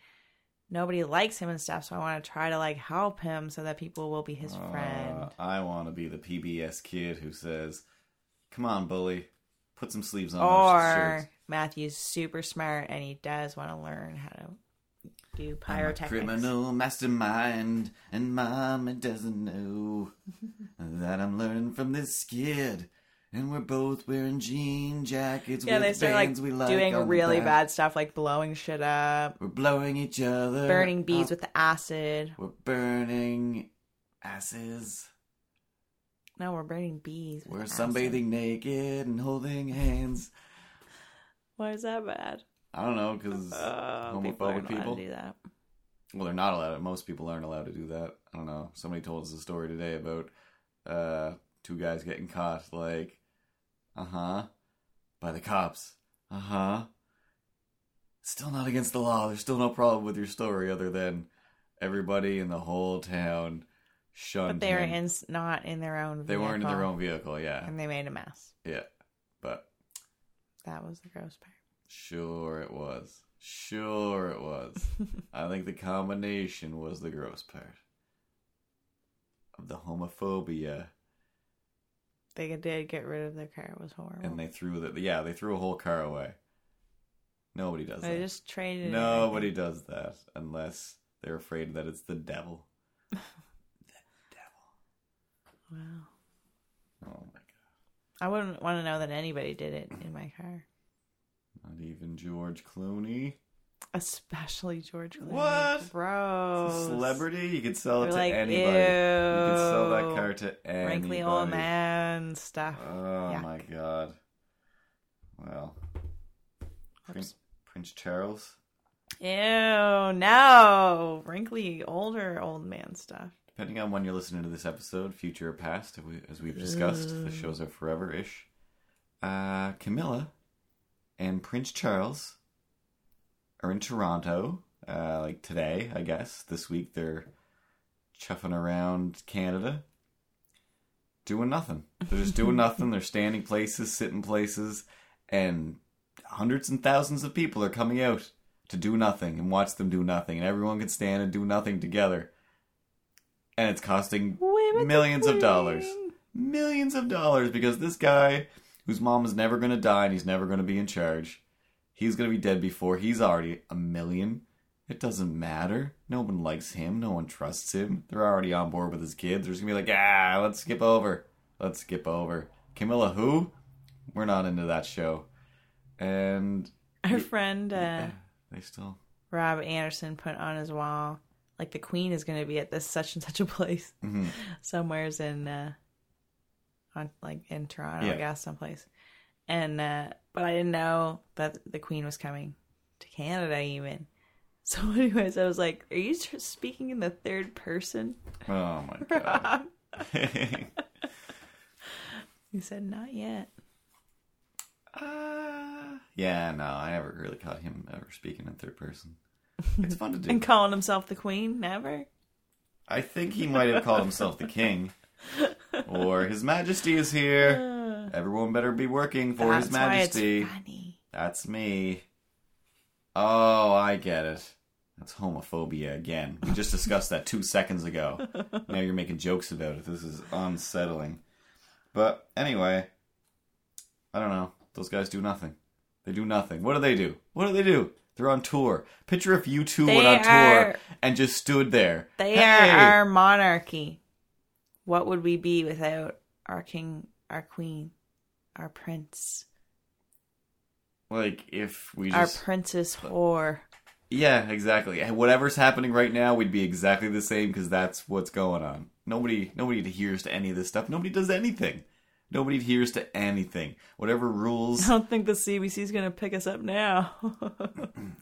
nobody likes him and stuff, so I want to try to, like, help him so that people will be his friend. Uh, I want to be the PBS kid who says, "Come on, bully, put some sleeves on Or shirts." Matthew's super smart and he does want to learn how to do I'm a pyrotechnics. criminal mastermind, and mama doesn't know that I'm learning from this kid. And we're both wearing jean jackets Yeah, with they start, like, bands we like doing really bad stuff, like blowing shit up, We're blowing each other. burning bees up. with the acid. We're burning asses. No, we're burning bees. with We're acid. sunbathing naked and holding hands. Why is that bad? I don't know because Uh, people aren't homophobic allowed people. to do that. Well, they're not allowed. Most people aren't allowed to do that. I don't know. Somebody told us a story today about uh, two guys getting caught. Like, uh huh, by the cops. Uh huh. Still not against the law. There's still no problem with your story, other than everybody in the whole town shunned. But they were in, not in their own. They weren't in their own vehicle. Yeah, and they made a mess. yeah. That was the gross part. Sure it was. Sure it was. I think the combination was the gross part. Of the homophobia. They did get rid of their car. It was horrible. And they threw the yeah, they threw a whole car away. Nobody does that. They that. just traded. it, Nobody does that unless they're afraid that it's the devil. the devil. Wow. Oh my god. I wouldn't want to know that anybody did it in my car, Not even George Clooney. especially George Clooney. What? It's Gross. celebrity. You could sell it They're to like, anybody. You could sell that car to anybody. Wrinkly old man stuff. Oh Yuck. my god. Well, Prince, Prince Charles. Ew, no. Wrinkly older old man stuff. Depending on when you're listening to this episode, future or past, as we've discussed, the shows are forever ish. Uh, Camilla and Prince Charles are in Toronto, uh, like today, I guess. This week they're chuffing around Canada, doing nothing. They're just doing nothing. They're standing places, sitting places, and hundreds and thousands of people are coming out to do nothing and watch them do nothing, and everyone can stand and do nothing together. And it's costing Women millions of dollars. Millions of dollars because this guy, whose mom is never going to die and he's never going to be in charge, he's going to be dead before he's already a million. It doesn't matter. No one likes him. No one trusts him. They're already on board with his kids. They're just going to be like, ah, let's skip over. Let's skip over. Camilla, who? We're not into that show. And Our friend uh, they still. Rob Anderson put on his wall, like the Queen is going to be at this such and such a place, Mhm. somewhere's in, uh, on like in Toronto, Yeah. I guess, someplace. And uh, but I didn't know that the Queen was coming to Canada even. So, anyways, I was like, "Are you speaking in the third person?" Oh my god. He said, "Not yet." Uh, yeah, no, I never really caught him ever speaking in third person. It's fun to do. And calling himself the Queen, never. I think he might have called himself the king. Or His Majesty is here. Uh. Everyone better be working for That's His why Majesty. it's funny. That's me. Oh, I get it. That's homophobia again. We just discussed that two seconds ago. Now you're making jokes about it. This is unsettling. But anyway, I don't know. Those guys do nothing. They do nothing. What do they do? What do they do? They're on tour. Picture if you two They went on tour and just stood there. They Hey! are our monarchy. What would we be without our king, our queen, our prince, like if we our just princess whore? Yeah, exactly. Whatever's happening right now, we'd be exactly the same because that's what's going on. Nobody, nobody adheres to any of this stuff. Nobody does anything. Nobody adheres to anything. Whatever rules. I don't think the CBC is going to pick us up now.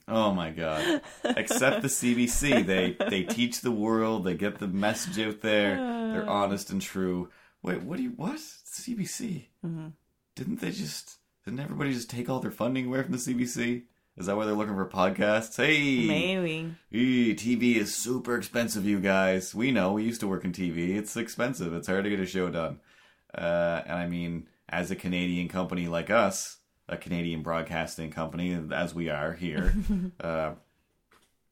Oh my god! Except the CBC, they they teach the world. They get the message out there. They're uh. honest and true. Wait, what do you what? CBC? Mm-hmm. Didn't they just? Didn't everybody just take all their funding away from the CBC? Is that why they're looking for podcasts? Hey, Maybe. Eee, TV is super expensive, you guys. We know. We used to work in TV. It's expensive. It's hard to get a show done. Uh, and I mean, as a Canadian company like us, a Canadian broadcasting company, as we are here, uh,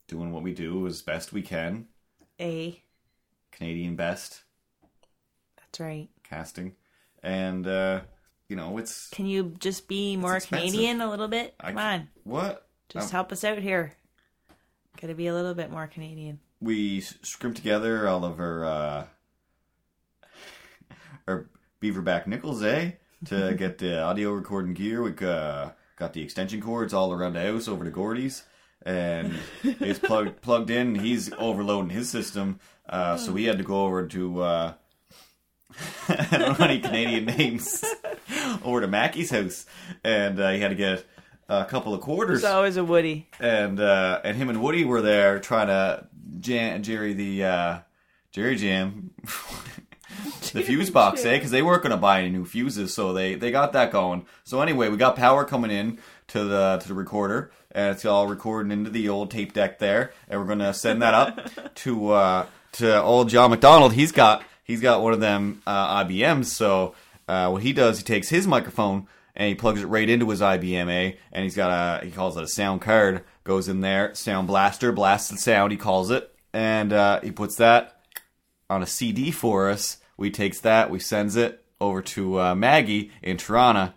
doing what we do as best we can, A. Canadian best That's right. casting, and uh, you know, it's Can you just be more expensive. Canadian a little bit? I Come c- on. what Just Um, help us out here. Got to be a little bit more Canadian. we scrimp together all of our uh, our beaverback nickels, eh? To get the audio recording gear, we uh, got the extension cords all around the house over to Gordy's, and he's plugged plugged in. He's overloading his system, uh, so we had to go over to. Uh, I don't know any Canadian names. over to Mackie's house, and uh, he had to get a couple of quarters There's always a Woody. and uh, and him and Woody were there trying to jam Jerry the uh, Jerry Jam the fuse box, eh? Because they weren't going to buy any new fuses, so they they got that going. So anyway, we got power coming in to the to the recorder, and it's all recording into the old tape deck there, and we're going to send that up to uh, to old John McDonald. He's got he's got one of them uh, IBMs, so uh, what he does, he takes his microphone and he plugs it right into his IBMA, and he's got a he calls it a sound card. Goes in there, sound blaster, blasts the sound. He calls it, and uh, he puts that on a CD for us. We takes that, we sends it over to uh, Maggie in Toronto.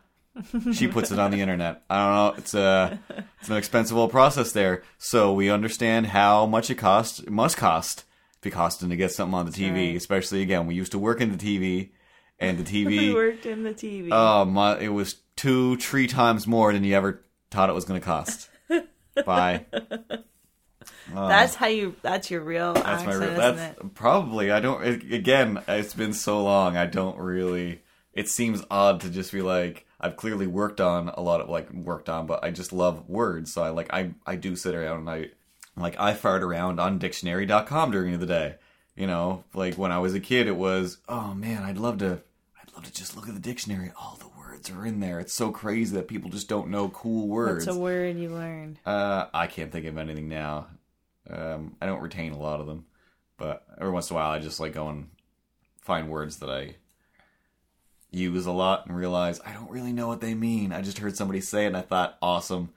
She puts it on the internet. I don't know. It's a it's an expensive old process there. So we understand how much it costs. It must cost to be costing to get something on the TV. right. Especially again, we used to work in the TV, and the TV. We worked in the TV. Oh my! It was two, three times more than you ever thought it was going to cost. Bye. That's how you. That's your real uh, That's my. accent, Re- isn't that's it? probably. I don't. It, again, it's been so long. I don't really. It seems odd to just be like. I've clearly worked on a lot of like worked on, but I just love words. So I like I I do sit around and I like I fart around on dictionary.com during the day. You know, like when I was a kid, it was oh man, I'd love to. I'd love to just look at the dictionary. All the words are in there. It's so crazy that people just don't know cool words. What's a word you learned? Uh, I can't think of anything now. Um, I don't retain a lot of them, but every once in a while, I just like go and find words that I use a lot and realize I don't really know what they mean. I just heard somebody say it and I thought, awesome.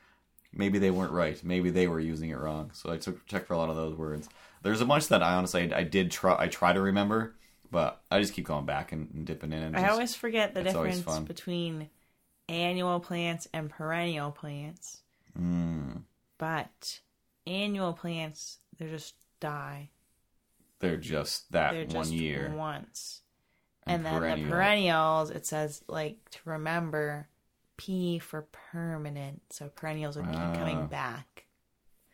Maybe they weren't right. Maybe they were using it wrong. So I took check for a lot of those words. There's a bunch that I honestly I did try. I try to remember, but I just keep going back and, and dipping in. And I always forget the difference between annual plants and perennial plants. Mm, But annual plants, they just die. they're just that They're one just year. once. And And, then the perennials, it says like to remember P for permanent. So perennials would keep Ah. coming back.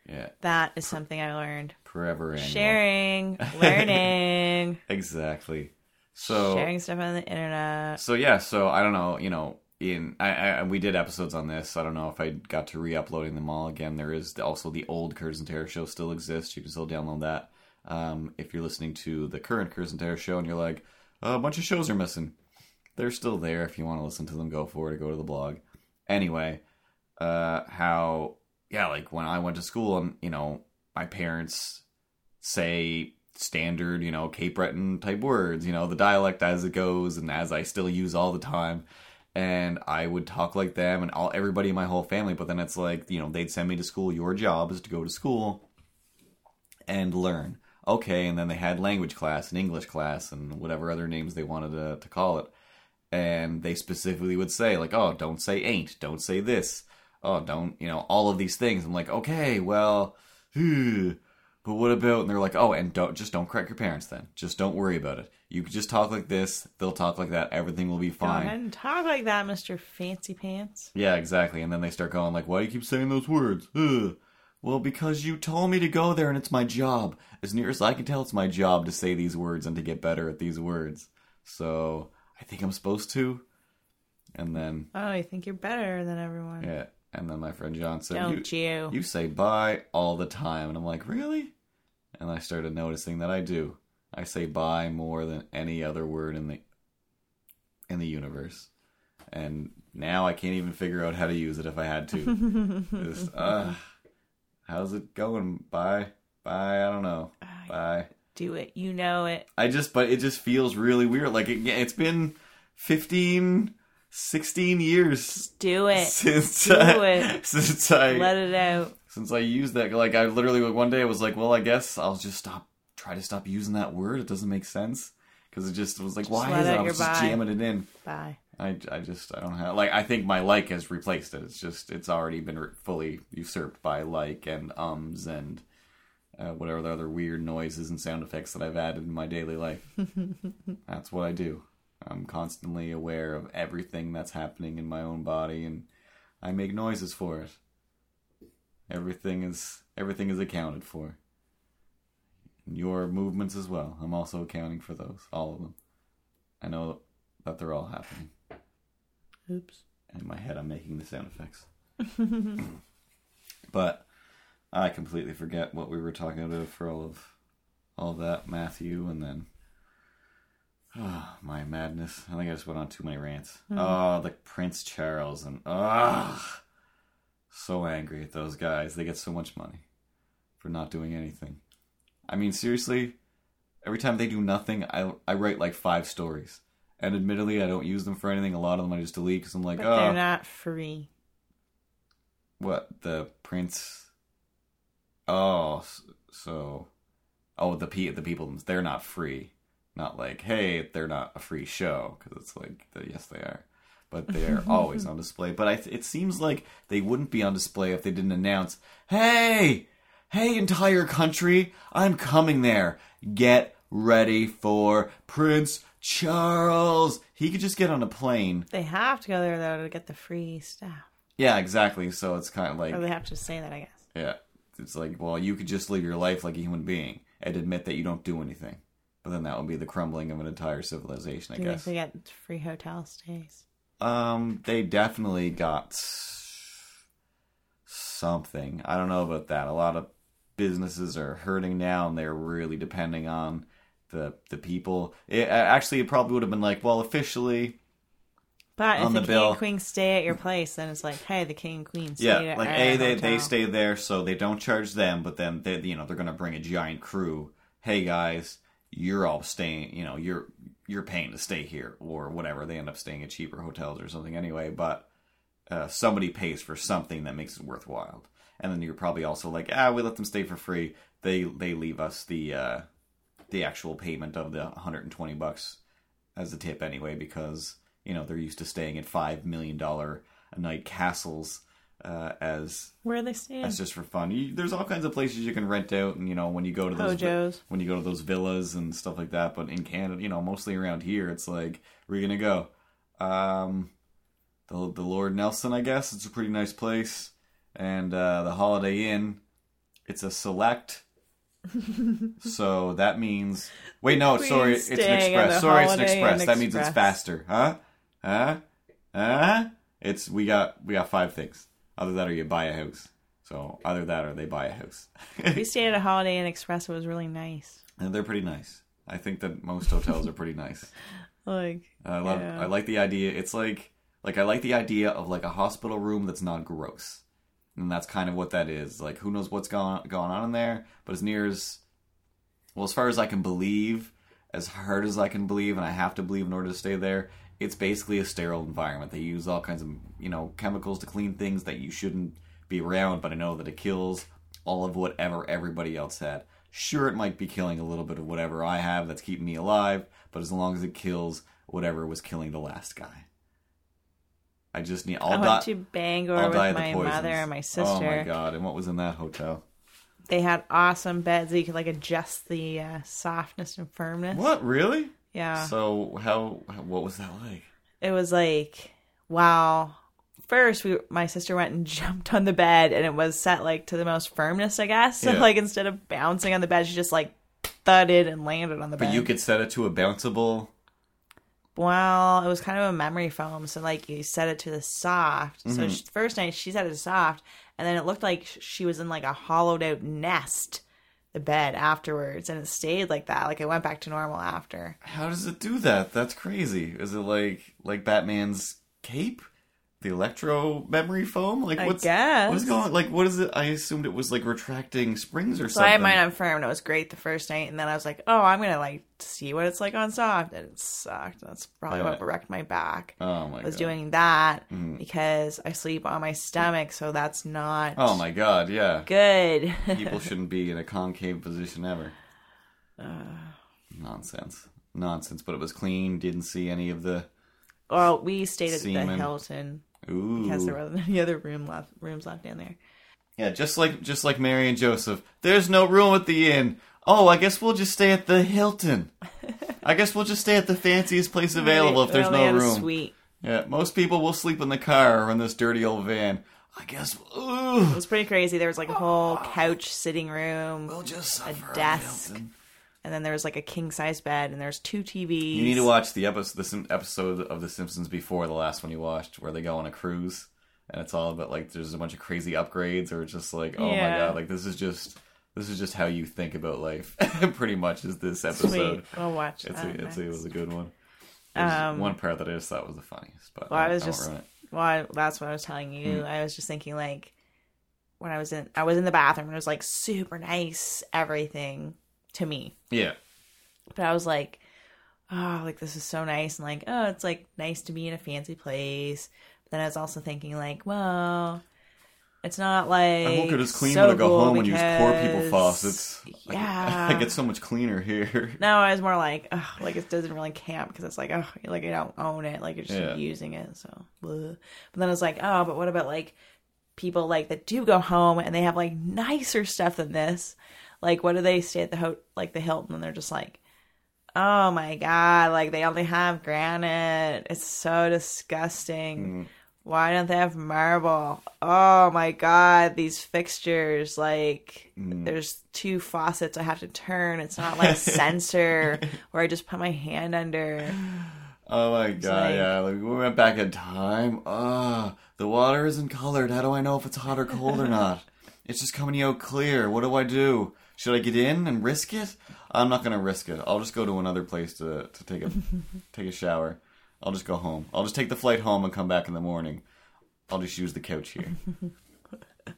Yeah, That is something I learned. forever annual. Sharing, learning, Exactly. So sharing stuff on the internet. so yeah, so I don't know, you know, in I, I we did episodes on this. I don't know if I got to re-uploading them all again. There is also the old Curtis and Terror show still exists. You can still download that. Um, if you're listening to the current Curtis and Terror show and you're like, "Oh, a bunch of shows are missing, they're still there. If you want to listen to them, go for it. Go to the blog. Anyway, uh, how yeah, like when I went to school and you know my parents say standard, you know, Cape Breton type words, you know, the dialect as it goes and as I still use all the time. And I would talk like them and all everybody in my whole family, but then it's like, you know, they'd send me to school. Your job is to go to school and learn. Okay, and then they had language class and English class and whatever other names they wanted to, to call it. And they specifically would say, like, oh, don't say ain't, don't say this. Oh, don't, you know, all of these things. I'm like, okay, well, hmm, but what about and they're like oh and don't just don't correct your parents then. Just don't worry about it. You could just talk like this. They'll talk like that. Everything will be fine. and talk like that, Mister Fancy Pants. yeah exactly. And then they start going like why do you keep saying those words? Ugh. well because you told me to go there and it's my job. As near as i can tell it's my job to say these words and to get better at these words. So i think i'm supposed to. And then Oh, you think you're better than everyone? yeah and then my friend john said Don't you? You say bye all the time. And I'm like, really? And I started noticing that I do. I say bye more than any other word in the in the universe. And now I can't even figure out how to use it if I had to. Just, uh, how's it going? Bye. Bye. I don't know. Bye. Do it. You know it. I just, but it just feels really weird. Like, it, it's been 15, 16 years Do it. since Do I, it. since I Let it out. since I used that, like I literally one day I was like, well, I guess I'll just stop, try to stop using that word. It doesn't make sense because it just was like, why is it? I was just bye. jamming it in. Bye. I, I just I don't have like I think my like has replaced it. It's just it's already been re- fully usurped by like and ums and uh, whatever the other weird noises and sound effects that I've added in my daily life. that's what I do. I'm constantly aware of everything that's happening in my own body and I make noises for it. Everything is everything is accounted for. Your movements as well. I'm also accounting for those, all of them. I know that they're all happening. Oops. In my head, I'm making the sound effects. but I completely forget what we were talking about for all of all of that, Matthew, and then oh, my madness. I think I just went on too many rants. Oh, the Prince Charles and ah, so angry at those guys. They get so much money for not doing anything. I mean, seriously, every time they do nothing, I I write like five stories. And admittedly, I don't use them for anything. A lot of them I just delete because I'm like, But oh, they're not free. what the prince? Oh, so oh the pe the people they're not free. Not like hey they're not a free show because it's like the, yes they are, but they're always on display. But I it seems like they wouldn't be on display if they didn't announce hey hey entire country I'm coming there. Get ready for Prince Charles. He could just get on a plane. They have to go there though to get the free stuff. Yeah, exactly. So it's kind of like Or they have to say that, I guess. Yeah. It's like, well, you could just live your life like a human being and admit that you don't do anything. But then that would be the crumbling of an entire civilization, I Do guess. they get free hotel stays? Um, they definitely got something. I don't know about that. A lot of businesses are hurting now, and they're really depending on the the people. It, actually, it probably would have been like, well, officially, But if the, the king bill. and queen stay at your place, then it's like, hey, the king and queen stayed yeah, like a they they stay there, so they don't charge them, but then they you know they're gonna bring a giant crew. Hey guys, you're all staying. You know, you're you're paying to stay here or whatever. They end up staying at cheaper hotels or something anyway, but uh, somebody pays for something that makes it worthwhile. And then you're probably also like, ah, we let them stay for free. They they leave us the uh, the actual payment of the 120 bucks as a tip anyway because you know they're used to staying at five million dollar a night castles uh, as Where are they staying? as just for fun. You, there's all kinds of places you can rent out, and you know when you go to those vi- when you go to those villas and stuff like that. But in Canada, you know, mostly around here, it's like where are you gonna go? Um, the the Lord Nelson, I guess. It's a pretty nice place, and uh, the Holiday Inn. It's a select. so that means wait no Queen sorry it's an express sorry it's an express that means it's faster huh huh huh it's we got we got five things either that or you buy a house so either that or they buy a house we stayed at a Holiday Inn Express. It was really nice. and they're pretty nice i think that most hotels are pretty nice Like, I love. Yeah. I like the idea. It's like like I like the idea of like a hospital room that's not gross, and that's kind of what that is. Like who knows what's going going on in there, but as near as well as far as I can believe, as hard as I can believe, and I have to believe in order to stay there. It's basically a sterile environment. They use all kinds of you know chemicals to clean things that you shouldn't be around, but I know that it kills all of whatever everybody else had. Sure, it might be killing a little bit of whatever I have that's keeping me alive, but as long as it kills whatever was killing the last guy. I just need. I'll I die. went to Bangor I'll with die of the my mother and my sister. Oh my god! And what was in that hotel? They had awesome beds that you could like adjust the uh, softness and firmness. What really? Yeah. So how? What was that like? it was like wow first we my sister went and jumped on the bed and it was set like to the most firmness i guess so Yeah. like instead of bouncing on the bed she just like thudded and landed on the But bed But you could set it to a bounceable. well it was kind of a memory foam so like you set it to the soft Mm-hmm. so she, first night she set it to soft and then it looked like she was in like a hollowed out nest the bed afterwards and it stayed like that like it went back to normal after How does it do that? That's crazy. Is it like like Batman's cape? The electro memory foam? Like I what's guess. what's going? Like what is it? I assumed it was like retracting springs or So something. I had mine on firm and it was great the first night, and then I was like, "Oh, I'm gonna like see what it's like on soft," and it sucked. That's probably what wrecked my back. Oh my I was god! doing that mm. because I sleep on my stomach, so that's not Oh my god! Yeah, good. people shouldn't be in a concave position ever. Nonsense, nonsense. But it was clean. Didn't see any of the. well, we stayed at the Semen. Hilton Ooh. because there wasn't any other room left rooms left in there. Yeah, just like just like Mary and Joseph. There's no room at the inn. Oh, I guess we'll just stay at the Hilton. I guess we'll just stay at the fanciest place available if there's only no room. Suite. Yeah, most people will sleep in the car or in this dirty old van. I guess Ooh. It was pretty crazy. There was like a whole ah. couch sitting room, we'll just suffer. desk. And then there was like a king size bed, and there's two TVs. You need to watch the episode, the Sim- episode of The Simpsons before the last one you watched, where they go on a cruise, and it's all about like there's a bunch of crazy upgrades, or it's just like, oh my god, like this is just this is just how you think about life. Pretty much is this episode. Sweet. We'll watch It's a, it's a, it was a good one. Um, one part that I just thought was the funniest, but Well, I was just well, I, that's what I was telling you. Hmm. I was just thinking like when I was in I was in the bathroom and it was like super nice everything to me. yeah. But I was like, oh, like this is so nice and like, oh, it's like nice to be in a fancy place. But then I was also thinking like, well, it's not like I won't get as clean so when I go cool home and use poor people faucets. I get- Yeah. I get so much cleaner here. No, I was more like, ugh, like it doesn't really count because it's like, oh, like I don't own it, like you're just Yeah. using it. So, bleh. but then I was like, oh, but what about like people like that do go home and they have like nicer stuff than this? Like, what do they stay at the ho- like the Hilton and they're just like, oh my god, like they only have granite. It's so disgusting. Why don't they have marble? Oh my god, these fixtures like there's two faucets I have to turn. It's not like a sensor where I just put my hand under. Oh my god, like- yeah. Like we went back in time. Ah, the water isn't colored. How do I know if it's hot or cold or not? It's just coming out clear. What do I do? Should I get in and risk it? I'm not gonna risk it. I'll just go to another place to to take a take a shower. I'll just go home. I'll just take the flight home and come back in the morning. I'll just use the couch here.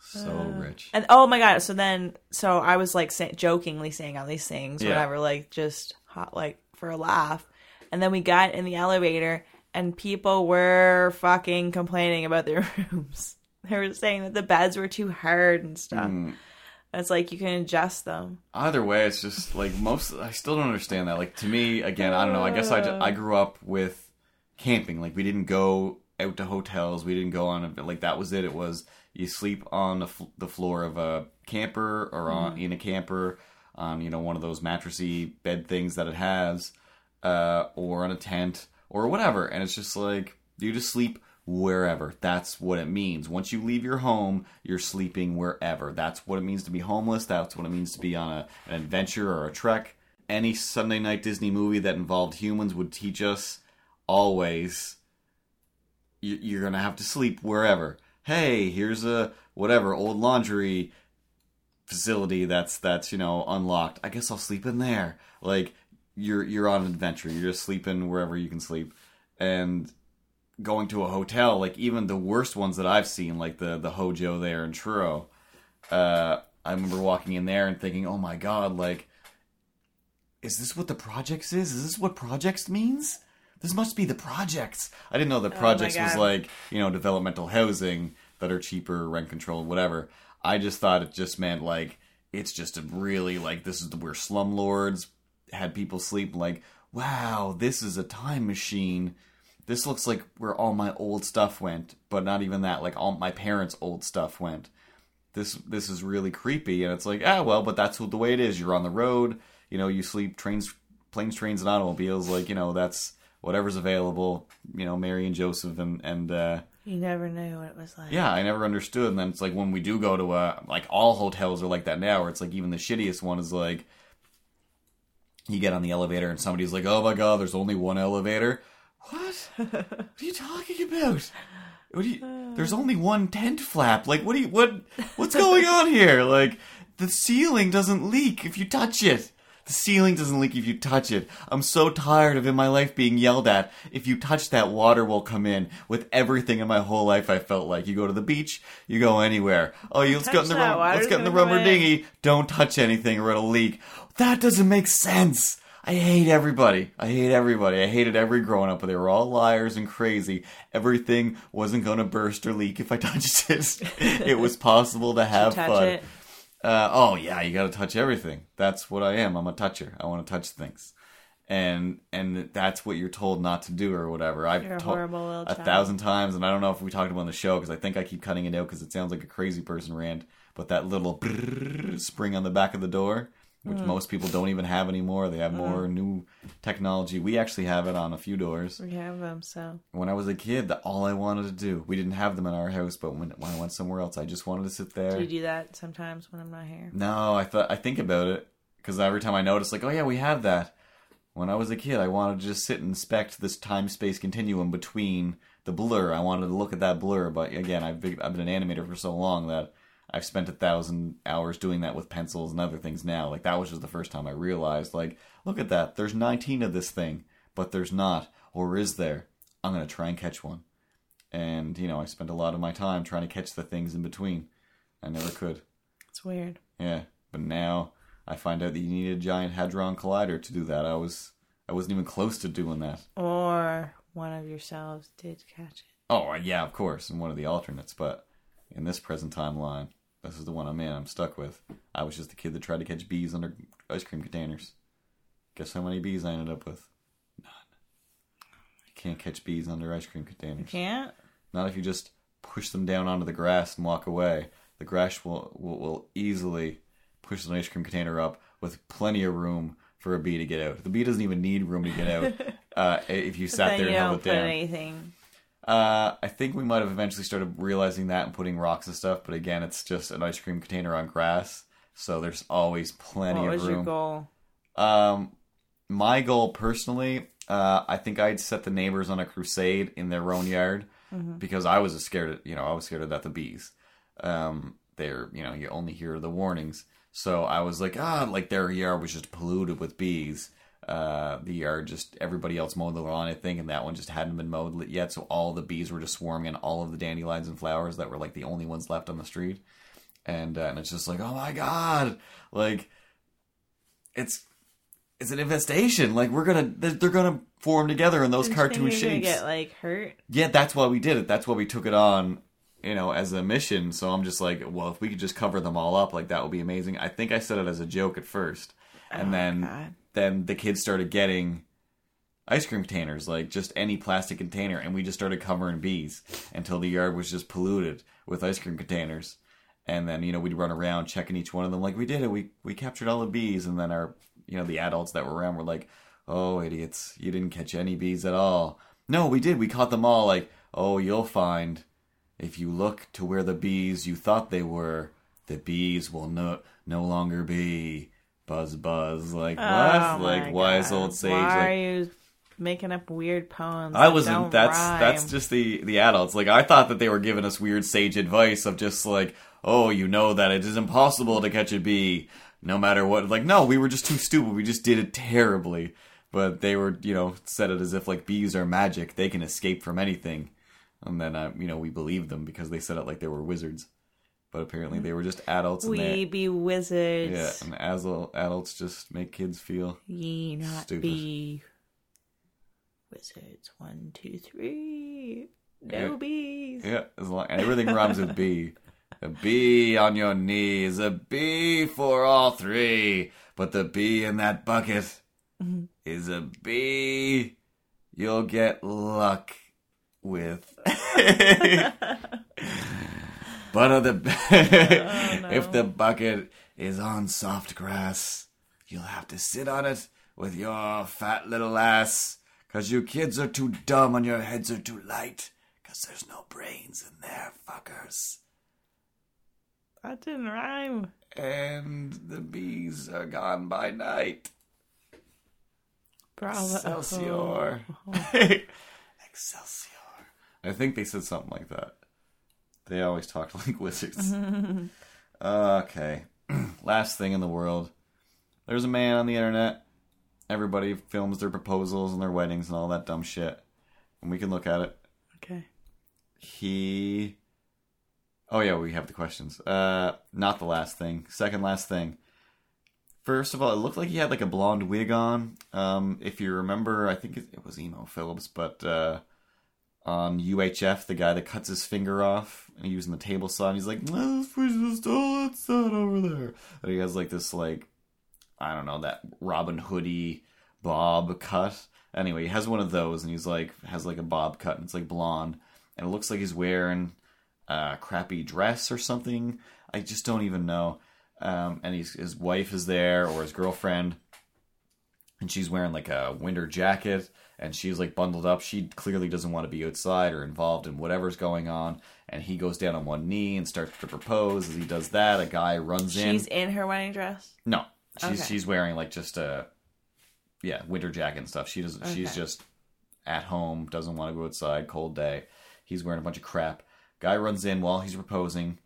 so rich. And oh my god, so then so I was like say, jokingly saying all these things, Yeah. whatever, like just hot like for a laugh. And then we got in the elevator and people were fucking complaining about their rooms. They were saying that the beds were too hard and stuff. Mm. It's like you can adjust them. Either way, it's just like most. I still don't understand that. Like to me, again, I don't know. I guess I, ju- I grew up with camping. Like we didn't go out to hotels. We didn't go on a, like that was it. It was you sleep on the, f- the floor of a camper or on in a camper on you know one of those mattressy bed things that it has, uh, or on a tent or whatever. And it's just like you just sleep wherever. That's what it means. Once you leave your home, you're sleeping wherever. That's what it means to be homeless. That's what it means to be on a, an adventure or a trek. Any Sunday night Disney movie that involved humans would teach us always you- you're going to have to sleep wherever. Hey, here's a whatever old laundry facility that's that's you know unlocked. I guess I'll sleep in there. Like you're you're on an adventure. You're just sleeping wherever you can sleep, and going to a hotel. Like even the worst ones that I've seen, like the the Hojo there in Truro. Uh, I remember walking in there and thinking, "Oh my god! Like, is this what the projects is? Is this what projects means?" This must be the projects. I didn't know that projects was like, you know, developmental housing that are cheaper, rent controlled, whatever. I just thought it just meant like it's just a really like this is where slumlords had people sleep. Like, wow, this is a time machine. This looks like where all my old stuff went, but not even that. Like all my parents' old stuff went. This this is really creepy, and it's like, ah, well, but that's what the way it is. You're on the road. You know, you sleep trains, planes, trains, and automobiles. Like, you know, that's whatever's available. You know, Mary and Joseph, and and uh, You never knew what it was like. yeah, I never understood. And then it's like when we do go to a like all hotels are like that now, where it's like even the shittiest one is like you get on the elevator and somebody's like, "Oh my god, there's only one elevator." What? what are you talking about? What do you, there's only one tent flap. Like, what do you what? What's going on here? Like, the ceiling doesn't leak if you touch it. The ceiling doesn't leak if you touch it. I'm so tired of in my life being yelled at. If you touch that, water will come in. With everything in my whole life, I felt like you go to the beach, you go anywhere. Oh, you let's touch get in the rum- let's get in the rubber in. dinghy. Don't touch anything or it'll leak. That doesn't make sense. I hate everybody. I hate everybody. I hated every growing up, but they were all liars and crazy. Everything wasn't going to burst or leak if I touched it. it was possible to have fun. Uh, oh yeah, you got to touch everything. That's what I am. I'm a toucher. I want to touch things, and and that's what you're told not to do or whatever. I've a told a thousand times, and I don't know if we talked about it on the show because I think I keep cutting it out because it sounds like a crazy person rant. But that little spring on the back of the door which hmm. most people don't even have anymore. They have more hmm. new technology. We actually have it on a few doors. We have them, so When I was a kid, that all I wanted to do. We didn't have them in our house, but when, when I went somewhere else, I just wanted to sit there. do you do that sometimes when I'm not here? No, I thought I think about it because every time I notice, like, oh yeah, we have that. When I was a kid, I wanted to just sit and inspect this time space continuum between the blur. I wanted to look at that blur, but again, I've been, I've been an animator for so long that I've spent a thousand hours doing that with pencils and other things now. Like that was just the first time I realized, like, look at that. There's 19 of this thing, but there's not, or is there? I'm gonna try and catch one. And you know, I spent a lot of my time trying to catch the things in between. I never could. It's weird. Yeah, but now I find out that you need a giant hadron collider to do that. I was I wasn't even close to doing that. Or one of yourselves did catch it. Oh yeah, of course, in one of the alternates, but in this present timeline, this is the one I'm in. I'm stuck with. I was just the kid that tried to catch bees under ice cream containers. Guess how many bees I ended up with? None. You can't catch bees under ice cream containers. You Can't? Not if you just push them down onto the grass and walk away. The grass will will, will easily push an ice cream container up with plenty of room for a bee to get out. The bee doesn't even need room to get out uh, if you sat there and held it down. anything. Uh, I think we might have eventually started realizing that and putting rocks and stuff, but again, it's just an ice cream container on grass, so there's always plenty What of was room. your goal? Um, my goal personally, uh, I think I'd set the neighbors on a crusade in their own yard because I was scared of, you know, I was scared of that the bees. Um, they're, you know, you only hear the warnings. So I was like, ah, like their yard was just polluted with bees. Uh, the yard just everybody else mowed the lawn, I think, and that one just hadn't been mowed yet. So all the bees were just swarming, and all of the dandelions and flowers that were like the only ones left on the street. And uh, and it's just like, oh my god, like it's it's an infestation. Like we're gonna they're, they're gonna form together in those cartoon you're shapes. Get like hurt. Yeah, that's why we did it. That's why we took it on, you know, as a mission. So I'm just like, well, if we could just cover them all up, like that would be amazing. I think I said it as a joke at first, and Oh, then God. Then the kids started getting ice cream containers, like just any plastic container, and we just started covering bees until the yard was just polluted with ice cream containers. And then you know we'd run around checking each one of them, like we did it. We we captured all the bees, and then our you know the adults that were around were like, "Oh, idiots! You didn't catch any bees at all." No, we did. We caught them all. Like, oh, you'll find if you look to where the bees you thought they were, the bees will no no longer be. Buzz, buzz. Like what? Oh, like my wise old sage. Why like, are you making up weird poems? I wasn't. That's rhyme? that's just the the adults. Like I thought that they were giving us weird sage advice of just like, oh, you know that it is impossible to catch a bee, no matter what. Like no, we were just too stupid. We just did it terribly. But they were, you know, said it as if like bees are magic; they can escape from anything. And then, uh, you know, we believed them because they said it like they were wizards. But apparently, they were just adults. And we be wizards. yeah, and as adults just make kids feel Ye not Stupid. be wizards. One, two, three. No Yeah. bees. Yeah, as long and everything rhymes with B. A bee on your knees, a bee for all three. But the bee in that bucket mm-hmm. is a bee you'll get luck with. but of the oh, if the bucket is on soft grass, you'll have to sit on it with your fat little ass. Cause you kids are too dumb and your heads are too light. Cause there's no brains in there, fuckers. That didn't rhyme. And the bees are gone by night. Bravo. Excelsior. Excelsior. I think they said something like that. They always talk like wizards. okay. Last thing in the world. There's a man on the internet. Everybody films their proposals and their weddings and all that dumb shit. And we can look at it. Okay. He. Oh yeah, we have the questions. Uh, not the last thing. Second last thing. First of all, it looked like he had like a blonde wig on. Um, if you remember, I think it, it was Emo Phillips, but uh, on UHF, the guy that cuts his finger off and using the table saw, and he's like, "No, this person stole that over there." And he has like this like, I don't know, that Robin Hoodie bob cut. Anyway, he has one of those, and he's like has like a bob cut, and it's like blonde, and it looks like he's wearing a crappy dress or something. I just don't even know. um, and his wife is there or his girlfriend, and she's wearing like a winter jacket, and she's like bundled up. She clearly doesn't want to be outside or involved in whatever's going on. And he goes down on one knee and starts to propose. As he does that, a guy runs in. She's in her wedding dress. No, she's Okay. she's wearing like just a yeah winter jacket and stuff. She doesn't. She's just at home, doesn't want to go outside. Cold day. He's wearing a bunch of crap. Guy runs in while he's proposing,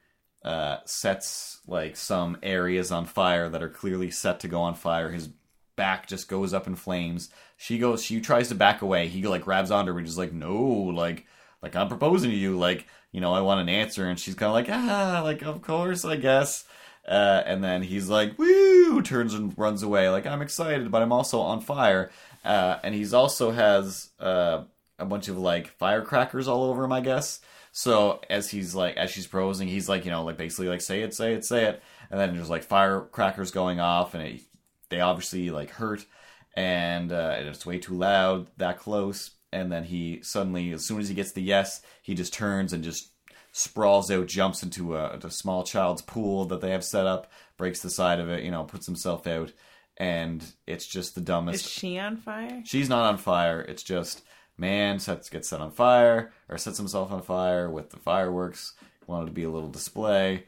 uh, sets like some areas on fire that are clearly set to go on fire. His back just goes up in flames. She goes. She tries to back away. He like grabs onto her and just like no, like like I'm proposing to you. Like you know I want an answer. And she's kind of like ah, like of course I guess. Uh, and then he's like, woo, turns and runs away. Like, I'm excited, but I'm also on fire. Uh, and he's also has uh, a bunch of like firecrackers all over him, I guess. So as he's like, as she's proposing, he's like, you know, like basically like, say it, say it, say it. And then there's like firecrackers going off, and it, they obviously like hurt. And uh, it's way too loud, that close. And then he suddenly, as soon as he gets the yes, he just turns and just sprawls out, jumps into a, a small child's pool that they have set up, breaks the side of it, you know, puts himself out, and it's just the dumbest. Is she on fire? She's not on fire. It's just man sets gets set on fire or sets himself on fire with the fireworks. Wanted to be a little display,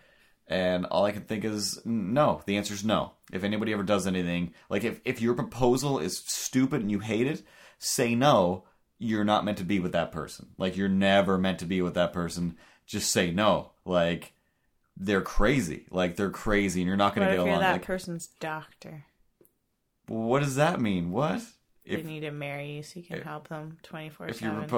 and all I can think is no. The answer is no. If anybody ever does anything like if if your proposal is stupid and you hate it, say no. You're not meant to be with that person. Like you're never meant to be with that person. Just say no. Like they're crazy. Like they're crazy, and you're not going to if get you're along. that Like, person's doctor? what does that mean? What? They If need to marry you so you can help them twenty four if you seven.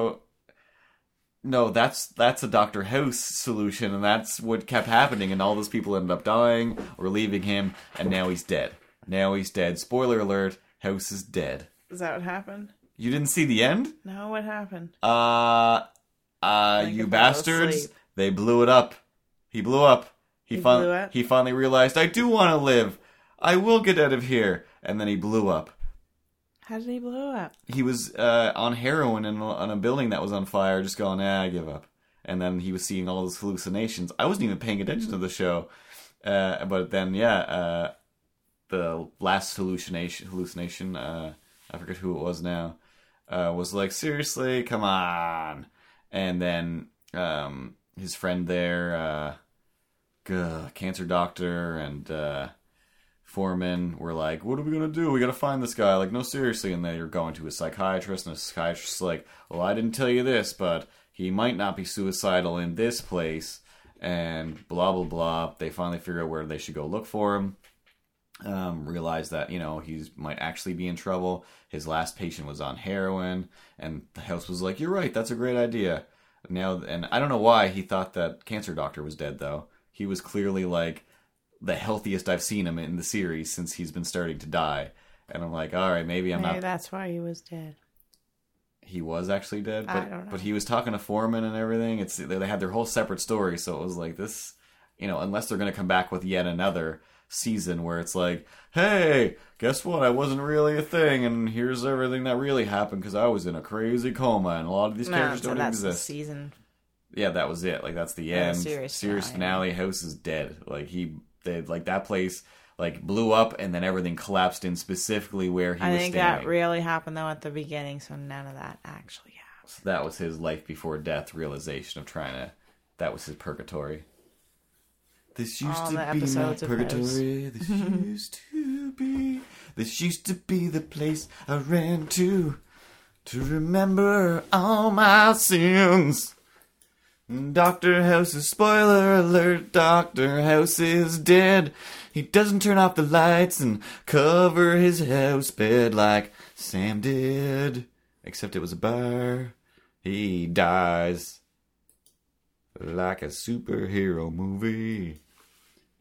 No that's that's a dr house solution and that's what kept happening and all those people ended up dying or leaving him and now he's dead. Now he's dead. Spoiler alert house is dead. Is that what happened? you didn't see the end? No, what happened? uh uh you bastards. they blew it up. He blew up. He, He fin- blew up? he finally realized i do want to live. I will get out of here. And then he blew up How did he blow up? he was uh, on heroin in, in a building that was on fire, just going, ah, I give up. And then he was seeing all those hallucinations. I wasn't even paying attention to the show, uh, but then yeah, uh, the last hallucination, hallucination, uh, I forget who it was now, uh, was like, seriously, come on. And then um, his friend there, uh, cancer doctor, and foreman were like, "What are we gonna do? We gotta find this guy." Like, no, seriously. And then you're going to a psychiatrist, and a psychiatrist's like, "Well, I didn't tell you this, but he might not be suicidal in this place." And blah blah blah. They finally figure out where they should go look for him. Um, realize that you know he might actually be in trouble. His last patient was on heroin, and the house was like, "You're right. That's a great idea." Now, and I don't know why he thought that cancer doctor was dead though. He was clearly like the healthiest I've seen him in the series since he's been starting to die. And I'm like, all right, maybe I'm Maybe not. that's why he was dead. He was actually dead, I but don't know. but he was talking to Foreman and everything. It's they had their whole separate story, so it was like this, you know, unless they're gonna come back with yet another season where it's like, hey, guess what? I wasn't really a thing, and here's everything that really happened because I was in a crazy coma, and a lot of these No, characters so don't that's the exist. season. Yeah, that was it. Like that's the Yeah, the end. series series finale. finale. House is dead. Like he, they like that place like blew up, and then everything collapsed in specifically where he was living. I was think standing. that really happened though at the beginning, so none of that actually happened. So that was his life before death realization of trying to. That was his purgatory. This used All to the be my purgatory. This used to be. This used to be the place I ran to to remember all my sins. Doctor House is spoiler alert. Doctor House is dead. He doesn't turn off the lights and cover his house bed like Sam did. Except it was a bar. He dies like a superhero movie.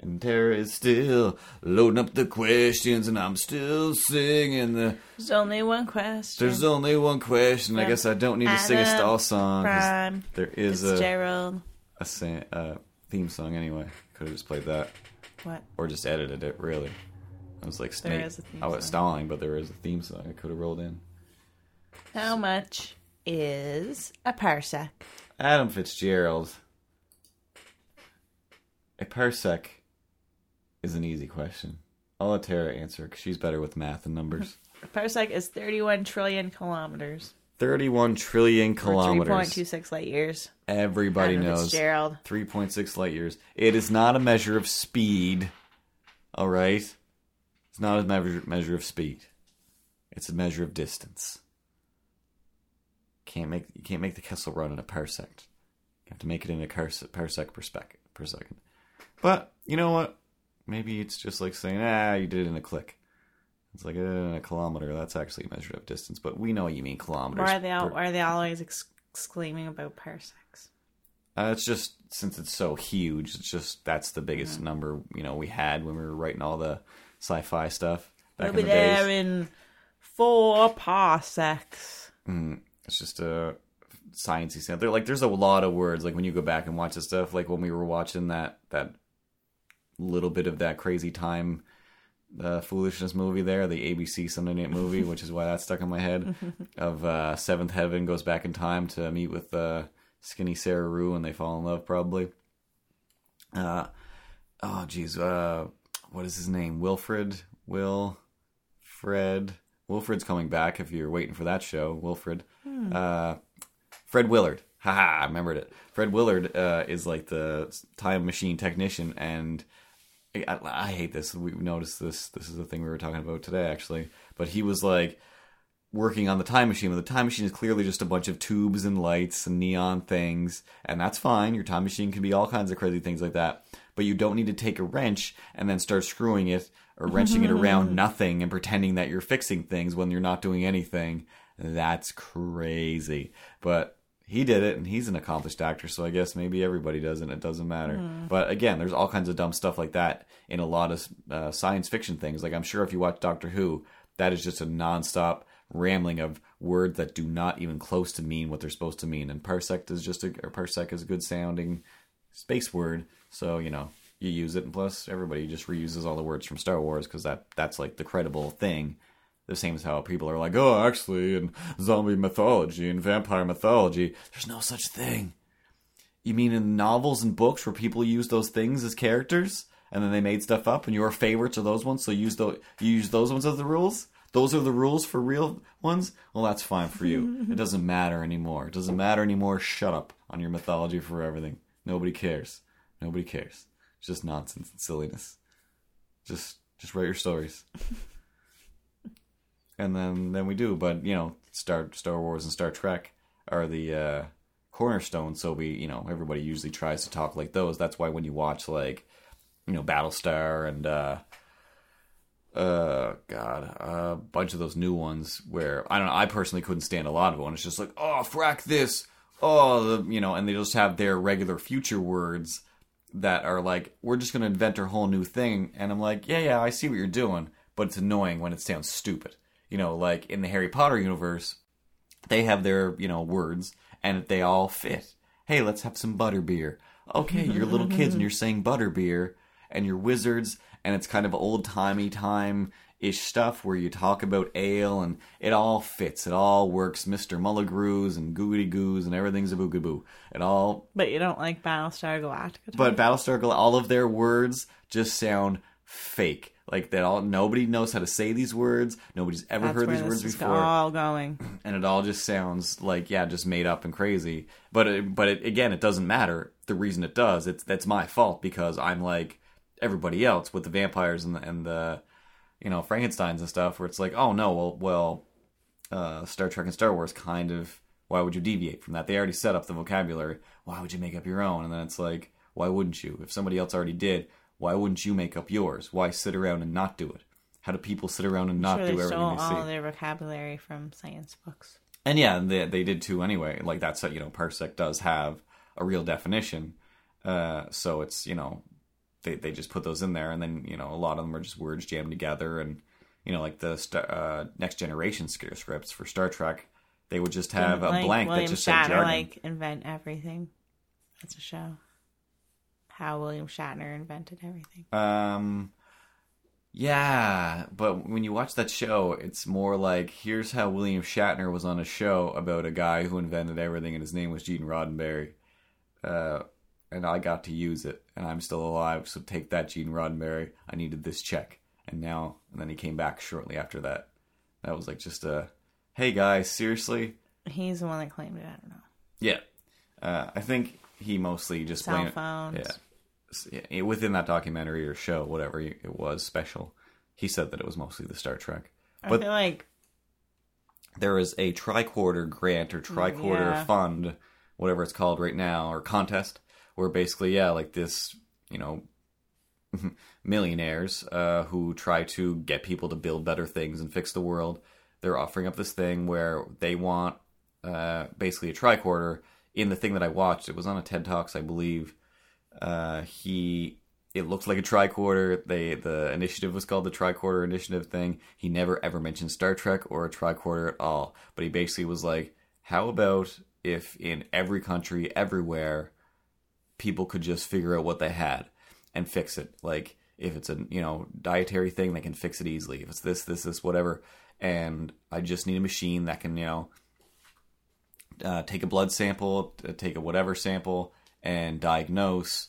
And Tara is still loading up the questions, and I'm still singing the. There's only one question. There's only one question. I guess I don't need to sing a stall song. 'cause. There is a, Fitzgerald. a sa- uh, theme song anyway. Could have just played that, What? or just edited it. Really, I was like, There snake. is a theme I was song. stalling, but there is a theme song. I could have rolled in. How much is a parsec? Adam Fitzgerald. A parsec is an easy question. I'll let Tara answer because she's better with math and numbers. A parsec is 31 trillion kilometers. 31 trillion Or kilometers. 3.26 light years. Everybody Hannah knows. Fitzgerald. 3.6 light years. It is not a measure of speed. All right? It's not a measure, measure of speed. It's a measure of distance. Can't make you can't make the Kessel run in a parsec. You have to make it in a parsec, per, spec, per second. But you know what? Maybe it's just like saying, ah, you did it in a click. It's like uh, a kilometer. That's actually a measure of distance, but we know what you mean kilometers. Why are they all, per- are they always ex- exclaiming about parsecs? Uh, it's just since it's so huge, it's just that's the biggest number you know we had when we were writing all the sci-fi stuff back We'll in be the there days. in four parsecs. It's just a sciencey stuff. There, like there's a lot of words. Like when you go back and watch the stuff, like when we were watching that that little bit of that crazy time uh, foolishness movie there, the ABC Sunday Night movie, which is why that stuck in my head. of uh, Seventh Heaven goes back in time to meet with uh, skinny Sarah Rue, and they fall in love probably. Uh, oh geez, uh, what is his name? Wilfred, Will, Fred. Wilfred's coming back. If you're waiting for that show, Wilfred. Uh, Fred Willard. Haha, I remembered it. Fred Willard uh, is like the time machine technician, and I, I hate this. We noticed this. This is the thing we were talking about today, actually. But he was like working on the time machine. But the time machine is clearly just a bunch of tubes and lights and neon things, and that's fine. Your time machine can be all kinds of crazy things like that. But you don't need to take a wrench and then start screwing it or wrenching it around nothing and pretending that you're fixing things when you're not doing anything. That's crazy. But he did it and he's an accomplished actor so i guess maybe everybody does and it doesn't matter. But again there's all kinds of dumb stuff like that in a lot of uh, science fiction things. Like i'm sure if you watch doctor who that is just a nonstop rambling of words that do not even close to mean what they're supposed to mean. And parsec is just a or parsec is a good sounding space word so you know you use it and plus everybody just reuses all the words from star wars because that that's like the credible thing the same as how people are like, oh, actually, in zombie mythology and vampire mythology, there's no such thing. You mean in novels and books where people use those things as characters, and then they made stuff up, and your favorites are those ones, so you use those, you use those ones as the rules? Those are the rules for real ones? Well, that's fine for you. it doesn't matter anymore. It doesn't matter anymore. Shut up on your mythology for everything. Nobody cares. Nobody cares. It's just nonsense and silliness. Just, just write your stories and then then we do. But you know, Star Star Wars and Star Trek are the uh, cornerstone. So we, you know, everybody usually tries to talk like those. That's why when you watch like, you know, Battlestar and uh, uh, God, a bunch of those new ones where I don't know. I personally couldn't stand a lot of them it's just like, oh, frack this, oh, the, you know, and they just have their regular future words that are like, we're just going to invent a whole new thing. And I'm like, yeah, yeah, I see what you're doing, but it's annoying when it sounds stupid. You know, like in the Harry Potter universe, they have their, you know, words and they all fit. Hey, let's have some butterbeer. Okay, you're little kids and you're saying butterbeer and you're wizards and it's kind of old timey time ish stuff where you talk about ale and it all fits. It all works. Mr. Mulligrews and Googity Goos and everything's a boogaboo. It all But you don't like Battlestar Galactica? but Battlestar Gal- all of their words just sound fake. Like that all nobody knows how to say these words. Nobody's ever That's heard these words before all going. and it all just sounds like yeah, just made up and crazy. But it, but it, again, it doesn't matter. The reason it does, it's that's my fault because I'm like everybody else with the vampires and the, and the you know Frankenstein's and stuff, where it's like, oh no, well, well, uh, Star Trek and Star Wars kind of. Why would you deviate from that? They already set up the vocabulary. Why would you make up your own? And then it's like, why wouldn't you? If somebody else already did, why wouldn't you make up yours? Why sit around and not do it? How do people sit around and not sure do they everything they see? all their vocabulary from science books. And yeah, they they did too anyway. Like that's you know, parsec does have a real definition. Uh, so it's you know, they they just put those in there, and then you know, a lot of them are just words jammed together, and you know, like the st- uh, next generation sc- scripts for Star Trek, they would just have a Like blank William that just said jargon. like invent everything. That's a show. How William Shatner invented everything. Um, yeah, but when you watch that show, it's more like here's how William Shatner was on a show about a guy who invented everything, and his name was Gene Roddenberry. Uh, and I got to use it, and I'm still alive. So take that, Gene Roddenberry. I needed this check, and now, and then he came back shortly after that. That was like just a, hey guys, seriously, He's the one that claimed it. I don't know. yeah. Uh, I think he mostly just Cell blamed-. Yeah. Within that documentary or show, whatever it was, special. He said that it was mostly the Star Trek. I But feel like there is a tricorder grant or tricorder Yeah. fund, whatever it's called right now, or contest, where basically, yeah, like this, you know, millionaires uh, who try to get people to build better things and fix the world. They're offering up this thing where they want uh, basically a tricorder. In the thing that I watched, it was on a TED Talks, I believe. Uh, he it looked like a tricorder. They the initiative was called the tricorder initiative thing. He never ever mentioned Star Trek or a tricorder at all. But he basically was like, "How about if in every country, everywhere, people could just figure out what they had and fix it? Like if it's a you know dietary thing, they can fix it easily. If it's this, this, this, whatever. And I just need a machine that can you know." Uh, take a blood sample, uh, take a whatever sample, and diagnose.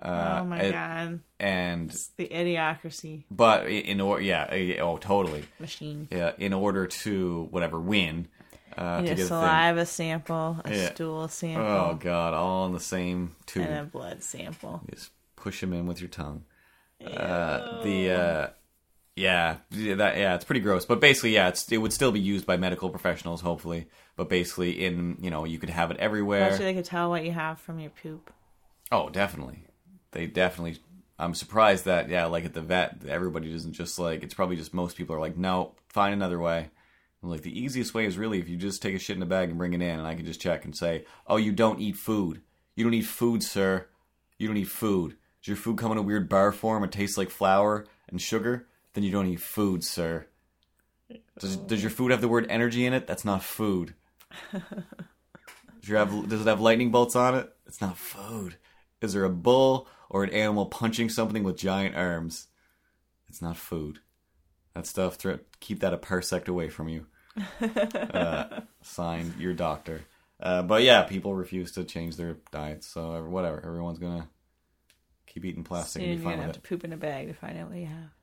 Uh, oh my and- god, and it's the idiocracy but in order, yeah, oh, totally, machine. yeah. In order to whatever win, uh, You to get a a saliva sample, a Yeah. stool sample, Oh god, all in the same tube. and a blood sample. Just push them in with your tongue. Uh, the uh, yeah, yeah, that yeah, it's pretty gross. But basically, yeah, it's it would still be used by medical professionals, hopefully. But basically, in you know, you could have it everywhere. Actually, they could tell what you have from your poop. Oh, definitely. They definitely. I'm surprised that yeah, like at the vet, everybody doesn't just like. It's probably just most people are like, no, find another way. I'm like the easiest way is really if you just take a shit in a bag and bring it in, and I can just check and say, oh, you don't eat food. You don't eat food, sir. You don't eat food. Does your food come in a weird bar form It tastes like flour and sugar? Then you don't eat food, sir. Does, does your food have the word energy in it? That's not food. Does, have, does it have lightning bolts on it? It's not food. Is there a bull or an animal punching something with giant arms? It's not food. That stuff, keep that a parsec away from you. uh, signed, your doctor. Uh, but yeah, people refuse to change their diets, so whatever. Everyone's gonna keep eating plastic Soon and you're be gonna fine have with to poop in a bag to find out what you have.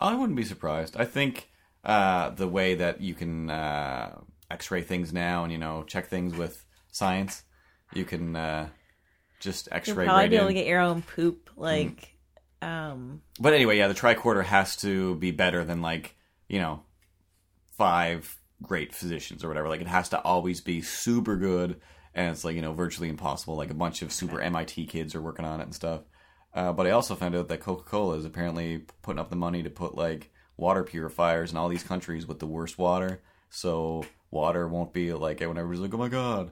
I wouldn't be surprised. I think uh, the way that you can uh, X-ray things now and you know check things with science, you can uh, just You'll X-ray probably right be able to get your own poop, like, um, But anyway, yeah, the tricorder has to be better than like you know five great physicians or whatever. Like it has to always be super good, and it's like you know virtually impossible. Like a bunch of super MIT kids are working on it and stuff. Uh, but I also found out that Coca Cola is apparently putting up the money to put like water purifiers in all these countries with the worst water, so water won't be like when everybody's like, "Oh my god,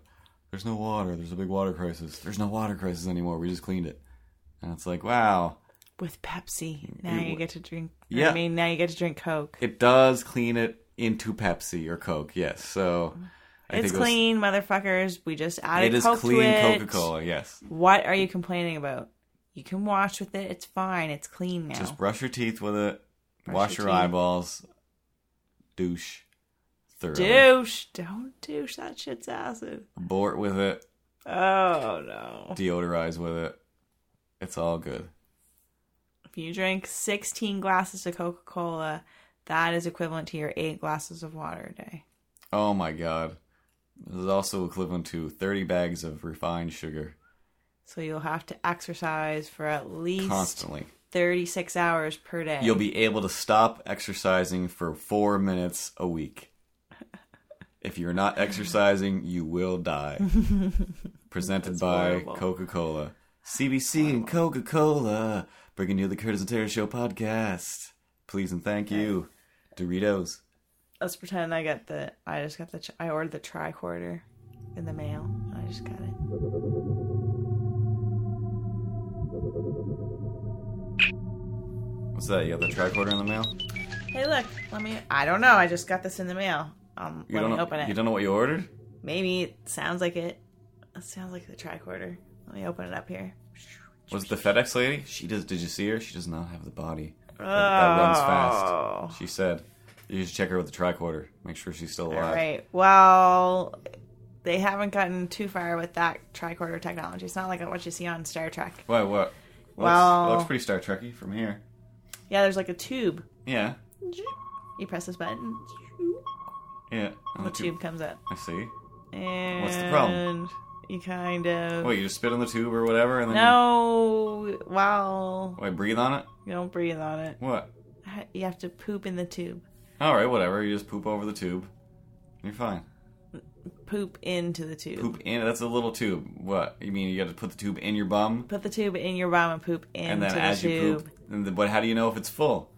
there's no water. There's a big water crisis. There's no water crisis anymore. We just cleaned it." And it's like, wow, with Pepsi. Now You- you get to drink. Yeah. I mean, now you get to drink Coke. it does clean it into Pepsi or Coke. Yes, so I it's it was- clean, motherfuckers. We just added It is Coke clean it. Coca Cola. Yes, What are you complaining about? You can wash with it. It's fine. It's clean now. just brush your teeth with it. Brush wash your your, eyeballs. Douche. Thoroughly. douche. Don't douche. That shit's acid. Abort with it. Oh no. Deodorize with it. It's all good. If you drink 16 glasses of Coca Cola, that is equivalent to your eight glasses of water a day. Oh my god. This is also equivalent to 30 bags of refined sugar So you'll have to exercise for at least constantly. 36 hours per day. You'll be able to stop exercising for four minutes a week. If you're not exercising, you will die. Presented by. Coca Cola. CBC and Coca Cola bringing you the Curtis and Tara Show podcast. Please and thank you. Doritos. Let's pretend I got the. I just got the. I ordered the tricorder in the mail. I just got it. What's that? You got the tricorder in the mail? Hey, look. Let me. I don't know. I just got this in the mail. Um, You let don't me know, open it. You don't know what you ordered? Maybe it sounds like it. It sounds like the tricorder. Let me open it up here. Was it the FedEx lady? She does. Did you see her? She does not have the body that, that runs Oh. fast. She said, "You should check her with the tricorder. Make sure she's still alive." right. Well, they haven't gotten too far with that tricorder technology. It's not like what you see on Star Trek. What? What? Looks, Well- looks pretty Star Trekky from here. Yeah, there's like a tube. Yeah. You press this button, Yeah. And the the tube- tube comes up. I see. And what's the problem? You kind of Wait, you just spit on the tube or whatever, and then no. Well, you, wait, breathe on it. you don't breathe on it. What? You have to poop in the tube. All right, whatever. You just poop over the tube. You're fine. Poop into the tube. Poop in. That's a little tube. What? You mean you got to put the tube in your bum, Put the tube in your bum and poop into and then the as tube. you poop, and the, but how do you know if it's full?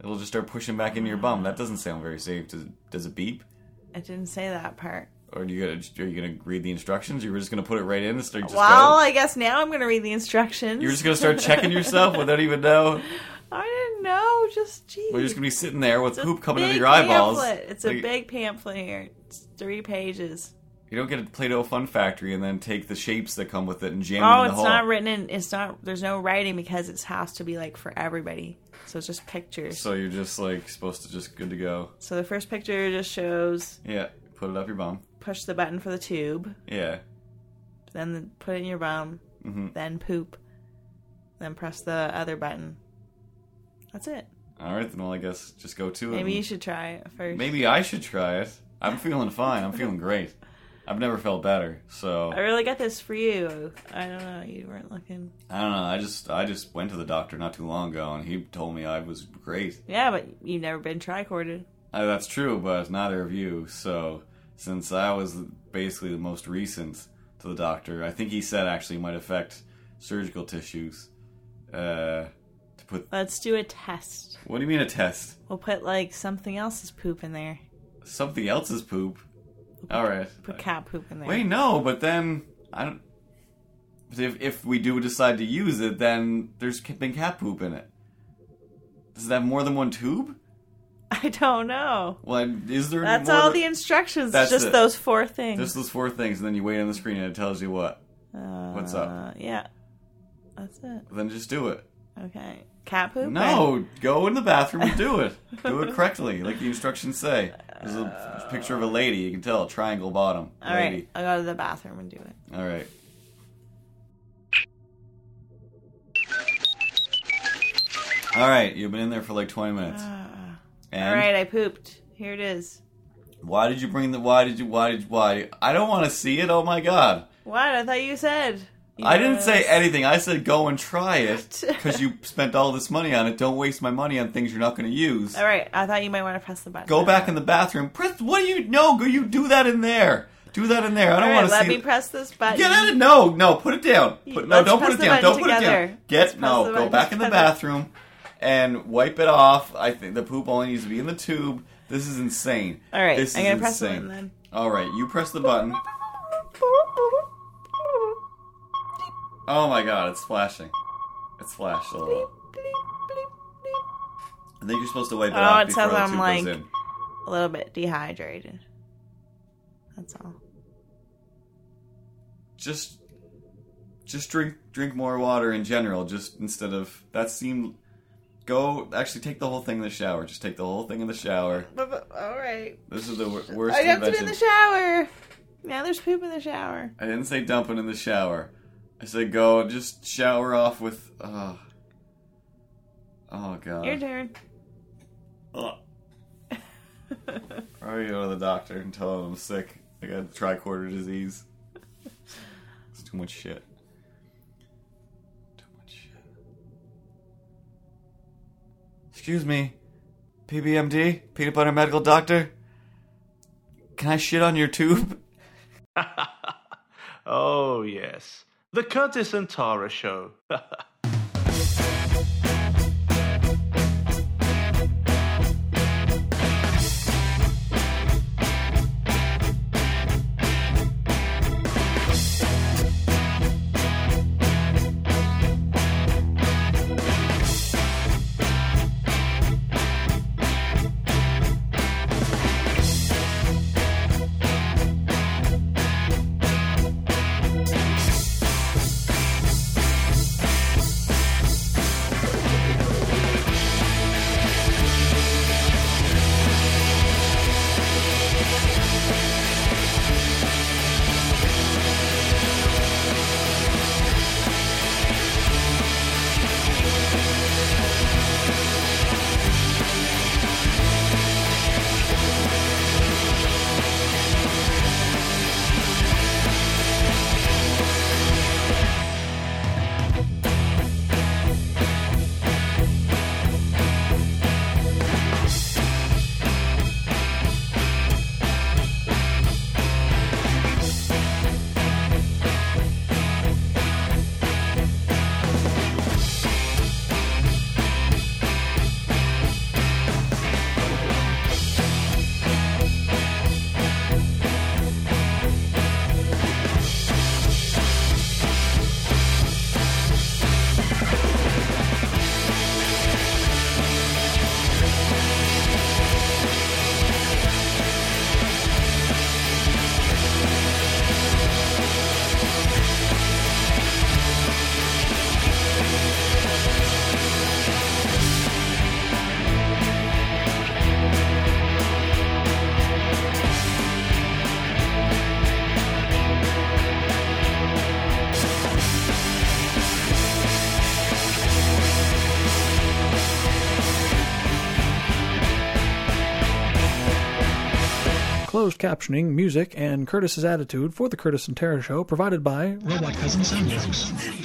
It'll just start pushing back into your bum. That doesn't sound very safe. Does it, does it beep? I didn't say that part. Or are you gonna are you gonna read the instructions? You were just gonna put it right in and start just well, go? I guess now I'm gonna read the instructions. You're just gonna start checking yourself without even know. I didn't know. Just geez. Well, you're just gonna be sitting there with It's poop coming out of your eyeballs. Pamphlet. It's a big pamphlet here. It's three pages. You don't get a Play-Doh Fun Factory and then take the shapes that come with it and jam them Oh, in the it's hole. not written in. It's not. There's no writing because it has to be like for everybody. So it's just pictures. So, So you're just like supposed to just good to go. So the first picture just shows Yeah, put it up your bum. push the button for the tube, Yeah. then the, put it in your bum, Mm-hmm. then poop, then press the other button. That's it. All right, then well, I guess just go to it. Maybe you should try it first. Maybe I should try it. I'm feeling fine. I'm feeling great. I've never felt better. So I really got this for you. I don't know. You weren't looking. I don't know. I just I just went to the doctor not too long ago, and he told me I was great. Yeah, but you've never been tricorded. Uh, that's true, but neither of you. So since I was basically the most recent to the doctor, I think he said actually might affect surgical tissues. Uh, to put Let's do a test. what do you mean a test? We'll put like something else's poop in there. Something else's poop. All right. Put cat poop in there. Wait, no, but then I don't. If if we do decide to use it, then there's been cat poop in it. Does that have more than one tube? I don't know. Well, is there? That's more all than- the instructions. That's just it. those four things. Just those four things, and then you wait on the screen, and it tells you what. uh, what's up? Yeah, that's it. Then just do it. Okay, cat poop. No, go in the bathroom and do it. do it correctly, like the instructions say. There's a picture of a lady. You can tell triangle bottom. All lady. right, I'll go to the bathroom and do it. All right. All right, you've been in there for like 20 minutes. Uh, and All right, I pooped. Here it is. why did you bring the why did you why did you why I don't want to see it. Oh my god. What? I thought you said. I didn't say anything. I said go and try it cuz you spent all this money on it. Don't waste my money on things you're not going to use. All right, I thought you might want to press the button. Go back in the bathroom. Press what do you no, go you do that in there. Do that in there. I don't right, want to let see me press this button. Get out of no, no, put it down. Put, no, Let's don't put it down. Don't put it together. down. Let's Get no, go back in the bathroom and wipe it off. I think the poop only needs to be in the tube. This is insane. All right, this I'm is gonna press the button then. All right, you press the button. Oh my god, it's flashing. It's flashed a little. I think you're supposed to wipe it Oh, off it before says the I'm, tube like- goes in. A little bit dehydrated. That's all. Just, just drink drink more water in general. Just instead of that seemed. Go actually take the whole thing in the shower. Just take the whole thing in the shower. All right. This is the wor- worst I have to be in the shower. Now there's poop in the shower. I didn't say dump it in the shower. I said go just shower off with. Uh, oh god. Your turn. Ugh. Or you go to the doctor and tell him I'm sick. I got tricorder disease. It's too much shit. Too much shit. Excuse me, PBMD, peanut butter medical doctor. Can I shit on your tube? Oh, yes. The Curtis and Tara Show. closed captioning, music, and Curtis's attitude for the Curtis and Tara Show provided by Robot Cousin Soundworks. Robot